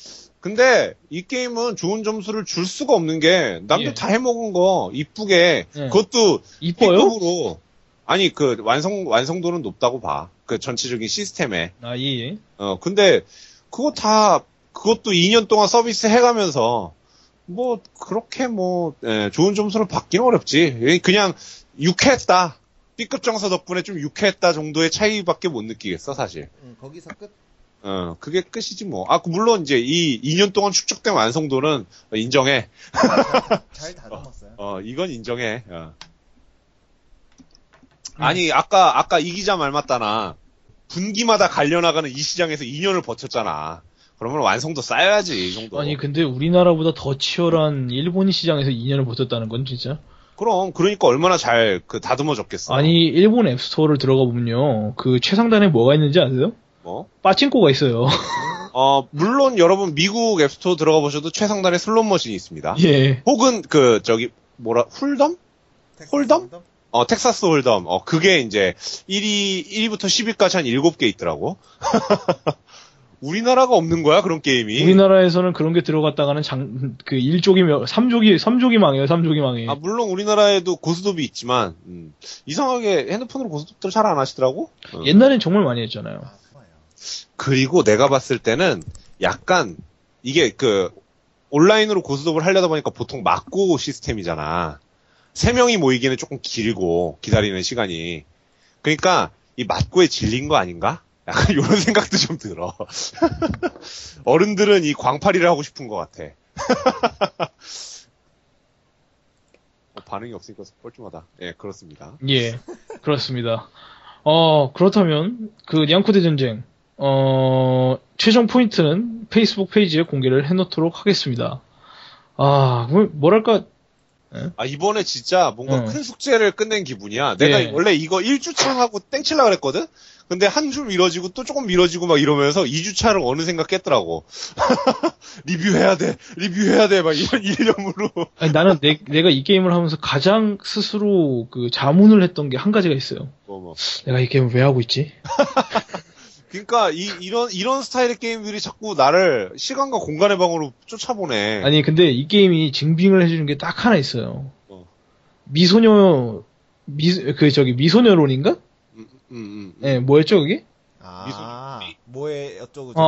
근데 이 게임은 좋은 점수를 줄 수가 없는 게 남들 예. 다 해먹은 거 이쁘게 예. 그것도 이뻐요? B급으로 아니 그 완성 완성도는 높다고 봐. 그 전체적인 시스템에. 아, 예, 예. 어 근데 그거 다 그것도 2년 동안 서비스 해가면서 뭐 그렇게 뭐 예, 좋은 점수를 받기는 어렵지. 그냥 유쾌했다. B급 정서 덕분에 좀 유쾌했다 정도의 차이밖에 못 느끼겠어 사실. 응, 거기서 끝. 어 그게 끝이지 뭐. 아 물론 이제 이 2년 동안 축적된 완성도는 인정해. 잘 다듬었어요. 어, 이건 인정해. 어. 아니, 아까, 아까 이 기자 말 맞다나. 분기마다 갈려나가는 이 시장에서 2년을 버텼잖아. 그러면 완성도 쌓여야지, 이 정도. 아니, 근데 우리나라보다 더 치열한 일본 시장에서 2년을 버텼다는 건 진짜. 그럼, 그러니까 얼마나 잘, 그, 다듬어졌겠어. 아니, 일본 앱스토어를 들어가 보면요. 그 최상단에 뭐가 있는지 아세요? 뭐? 빠찡코가 있어요. 어, 물론 여러분 미국 앱스토어 들어가 보셔도 최상단에 슬롯 머신이 있습니다. 예. 혹은 그, 저기, 뭐라, hold'em? hold'em? 어, Texas hold'em. 어, 그게 이제 1위, 1위부터 10위까지 한 7개 있더라고. 우리나라가 없는 거야, 그런 게임이. 우리나라에서는 그런 게 들어갔다가는 장, 그 1조기, 3조기, 3조기 망해요, 3조기 망해. 아, 물론 우리나라에도 고스톱이 있지만, 음, 이상하게 핸드폰으로 고스톱들 잘 안 하시더라고? 어. 옛날엔 정말 많이 했잖아요. 아. 그리고 내가 봤을 때는 약간, 이게 그, 온라인으로 고스톱을 하려다 보니까 보통 막고 시스템이잖아. 세 명이 모이기는 조금 길고, 기다리는 시간이. 그러니까, 이 맞고에 질린 거 아닌가? 약간 이런 생각도 좀 들어. 어른들은 이 광팔이를 하고 싶은 것 같아. 어, 반응이 없으니까 뻘쭘하다. 예, 그렇습니다. 예, 그렇습니다. 어, 그렇다면, 그, 냥쿠대 전쟁, 어, 최종 포인트는 페이스북 페이지에 공개를 해놓도록 하겠습니다. 아, 뭐, 뭐랄까, 아, 이번에 진짜 뭔가 어. 큰 숙제를 끝낸 기분이야. 내가 예. 원래 이거 1주차 하고 땡칠라 그랬거든? 근데 한 줄 미뤄지고 또 조금 미뤄지고 막 이러면서 2주차를 어느샌가 깼더라고. 리뷰해야 돼, 리뷰해야 돼, 막 이런 일념으로. 아니, 나는 내, 내가 이 게임을 하면서 가장 스스로 그 자문을 했던 게 한 가지가 있어요. 뭐, 뭐. 내가 이 게임을 왜 하고 있지? 그러니까 이, 이런, 이런 스타일의 게임들이 자꾸 나를 시간과 공간의 방으로 쫓아보네. 아니, 근데 이 게임이 증빙을 해주는 게 딱 하나 있어요. 어. 미소녀, 미, 그, 저기, 미소녀론인가? 음, 음, 음. 예, 뭐였죠, 그게? 아, 뭐에 어쩌고 어,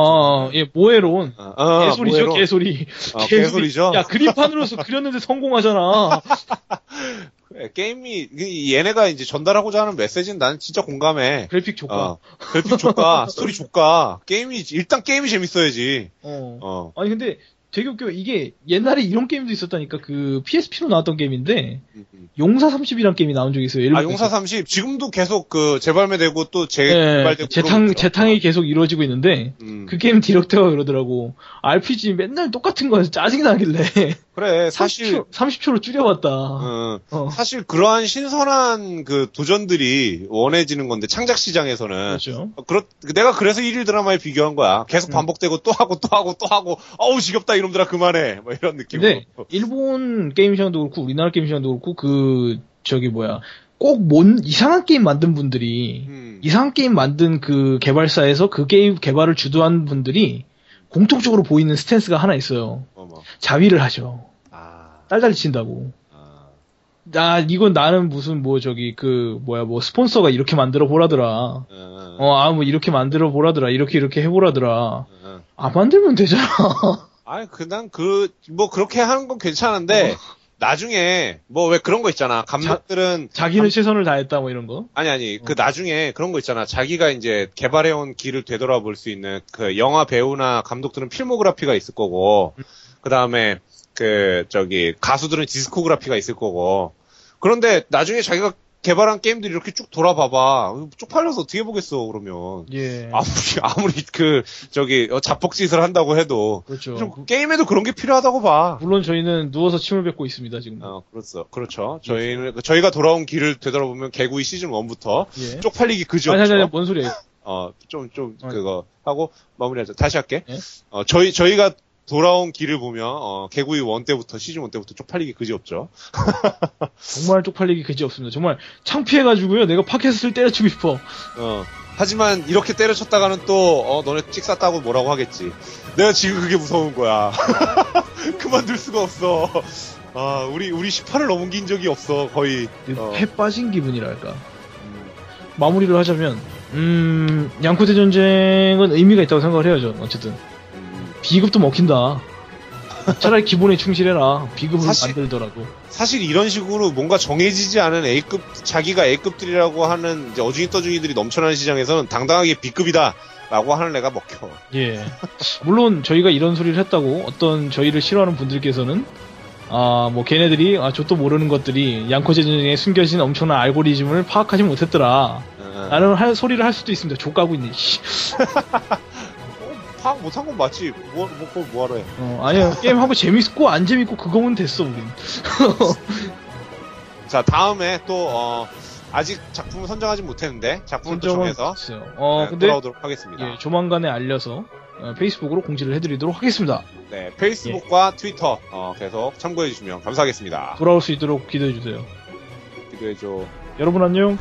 어, 예, 모에론. 어, 어, 개소리죠, 뭐예로? 개소리. 어, 개소리 죠. 야, 그림판으로서 그렸는데 성공하잖아. 그래, 게임이, 이- 얘네가 이제 전달하고자 하는 메시지는 나는 진짜 공감해. 그래픽 조카. 어, 그래픽 조까, 스토리 조까, 게임이, 일단 게임이 재밌어야지. 어. 어. 아니, 근데 되게 웃겨. 이게 옛날에 이런 게임도 있었다니까. 그 PSP로 나왔던 게임인데, 음, 음. 용사 30이란 게임이 나온 적이 있어요. 아. 용사 30, 지금도 계속 그 재발매되고 또 예, 재개발되고. 재탕, 그러고 있더라고. 재탕이 계속 이루어지고 있는데, 음. 그 게임 디렉터가 그러더라고. RPG 맨날 똑같은 거에서 짜증이 나길래. 그래, 사실, 30초, 30초 로 줄여봤다. 어, 어. 사실 그러한 신선한 그 도전들이 원해지는 건데, 창작 시장에서는. 그렇죠. 어, 그렇, 내가 그래서 일일 드라마에 비교한 거야. 계속 음. 반복되고 또 하고 또 하고 또 하고, 어우, 지겹다, 이놈들아, 그만해. 뭐 이런 느낌으로. 근데 일본 게임 시장도 그렇고 우리나라 게임 시장도 그렇고 그 저기 뭐야 꼭 뭔 이상한 게임 만든 분들이 음. 이상한 게임 만든 그 개발사에서 그 게임 개발을 주도한 분들이 공통적으로 보이는 스탠스가 하나 있어요. 어, 뭐. 자위를 하죠. 아, 딸딸이 친다고. 아. 나 이건 나는 무슨 뭐 저기 그 뭐야 뭐 스폰서가 이렇게 만들어 보라더라. 어, 어, 어아 뭐 이렇게 만들어 보라더라. 이렇게 이렇게 해 보라더라. 어, 어. 안 만들면 되잖아. 아니, 그냥 그, 뭐, 그렇게 하는 건 괜찮은데, 나중에, 뭐, 왜 그런 거 있잖아. 감독들은, 자 기는 최선을 다했다 뭐 이런 거. 아니, 아니, 그 나중에 그런 거 있잖아. 자기가 이제 개발해 온 길을 되돌아볼 수 있는 그 영화 배우나 감독들은 필모그래피가 있을 거고, 그 다음에 그, 저기, 가수들은 디스코그래피가 있을 거고, 그런데 나중에 자기가 개발한 게임들이 이렇게 쭉 돌아봐봐. 쪽팔려서 어떻게 보겠어, 그러면. 예. 아무리, 아무리 그, 저기, 어, 자폭짓을 한다고 해도, 그렇죠. 좀 게임에도 그런 게 필요하다고 봐. 물론 저희는 누워서 침을 뱉고 있습니다 지금. 어, 그렇죠. 그렇죠. 저희는, 저희가 돌아온 길을 되돌아보면 개구이 시즌 1부터 예. 쪽팔리기 그지 아니, 없죠. 아니, 아니, 뭔 소리예요? 어, 좀, 좀, 어. 그거, 하고, 마무리하자. 다시 할게. 예? 어, 저희, 저희가 돌아온 길을 보면, 어, 개구이 1 때부터, 시즌 1 때부터 쪽팔리기 그지 없죠. 정말 쪽팔리기 그지 없습니다. 정말 창피해가지고요. 내가 팟캐스트를 때려치고 싶어. 어, 하지만 이렇게 때려쳤다가는 또 어, 너네 찍 쌌다고 뭐라고 하겠지. 내가 지금 그게 무서운 거야. 그만둘 수가 없어. 아, 우리 우리 18을 넘긴 적이 없어 거의. 어. 해 빠진 기분이랄까. 마무리를 하자면, 음, 양코대 전쟁은 의미가 있다고 생각을 해야죠. 어쨌든. 음, 비급도 먹힌다. 차라리 기본에 충실해라. 비급을 사실- 만들더라도. 사실 이런 식으로 뭔가 정해지지 않은 A급 자기가 A급들이라고 하는 어중이 떠중이들이 넘쳐나는 시장에서는 당당하게 B급이다 라고 하는 애가 먹혀. 예. 물론 저희가 이런 소리를 했다고 어떤 저희를 싫어하는 분들께서는 아, 뭐 걔네들이 아, 저도 모르는 것들이 양코제 전쟁에 숨겨진 엄청난 알고리즘을 파악하지 못했더라. 어, 라는 할- 소리를 할 수도 있습니다. 족가고 있네. 씨. 파악 못한 건 맞지. 뭐, 뭐, 그걸 뭐하러 해. 어, 아니야. 게임 하고 재밌고 안 재밌고 그거면 됐어, 우린. 자, 다음에 또, 어, 아직 작품을 선정하지 못했는데, 작품을 또 선정은 정해서 됐어요. 어, 네, 근데 돌아오도록 하겠습니다. 예, 조만간에 알려서 어, 페이스북으로 공지를 해드리도록 하겠습니다. 네, 페이스북과 트위터, 어, 계속 참고해주시면 감사하겠습니다. 돌아올 수 있도록 기도해주세요. 기도해줘. 여러분 안녕.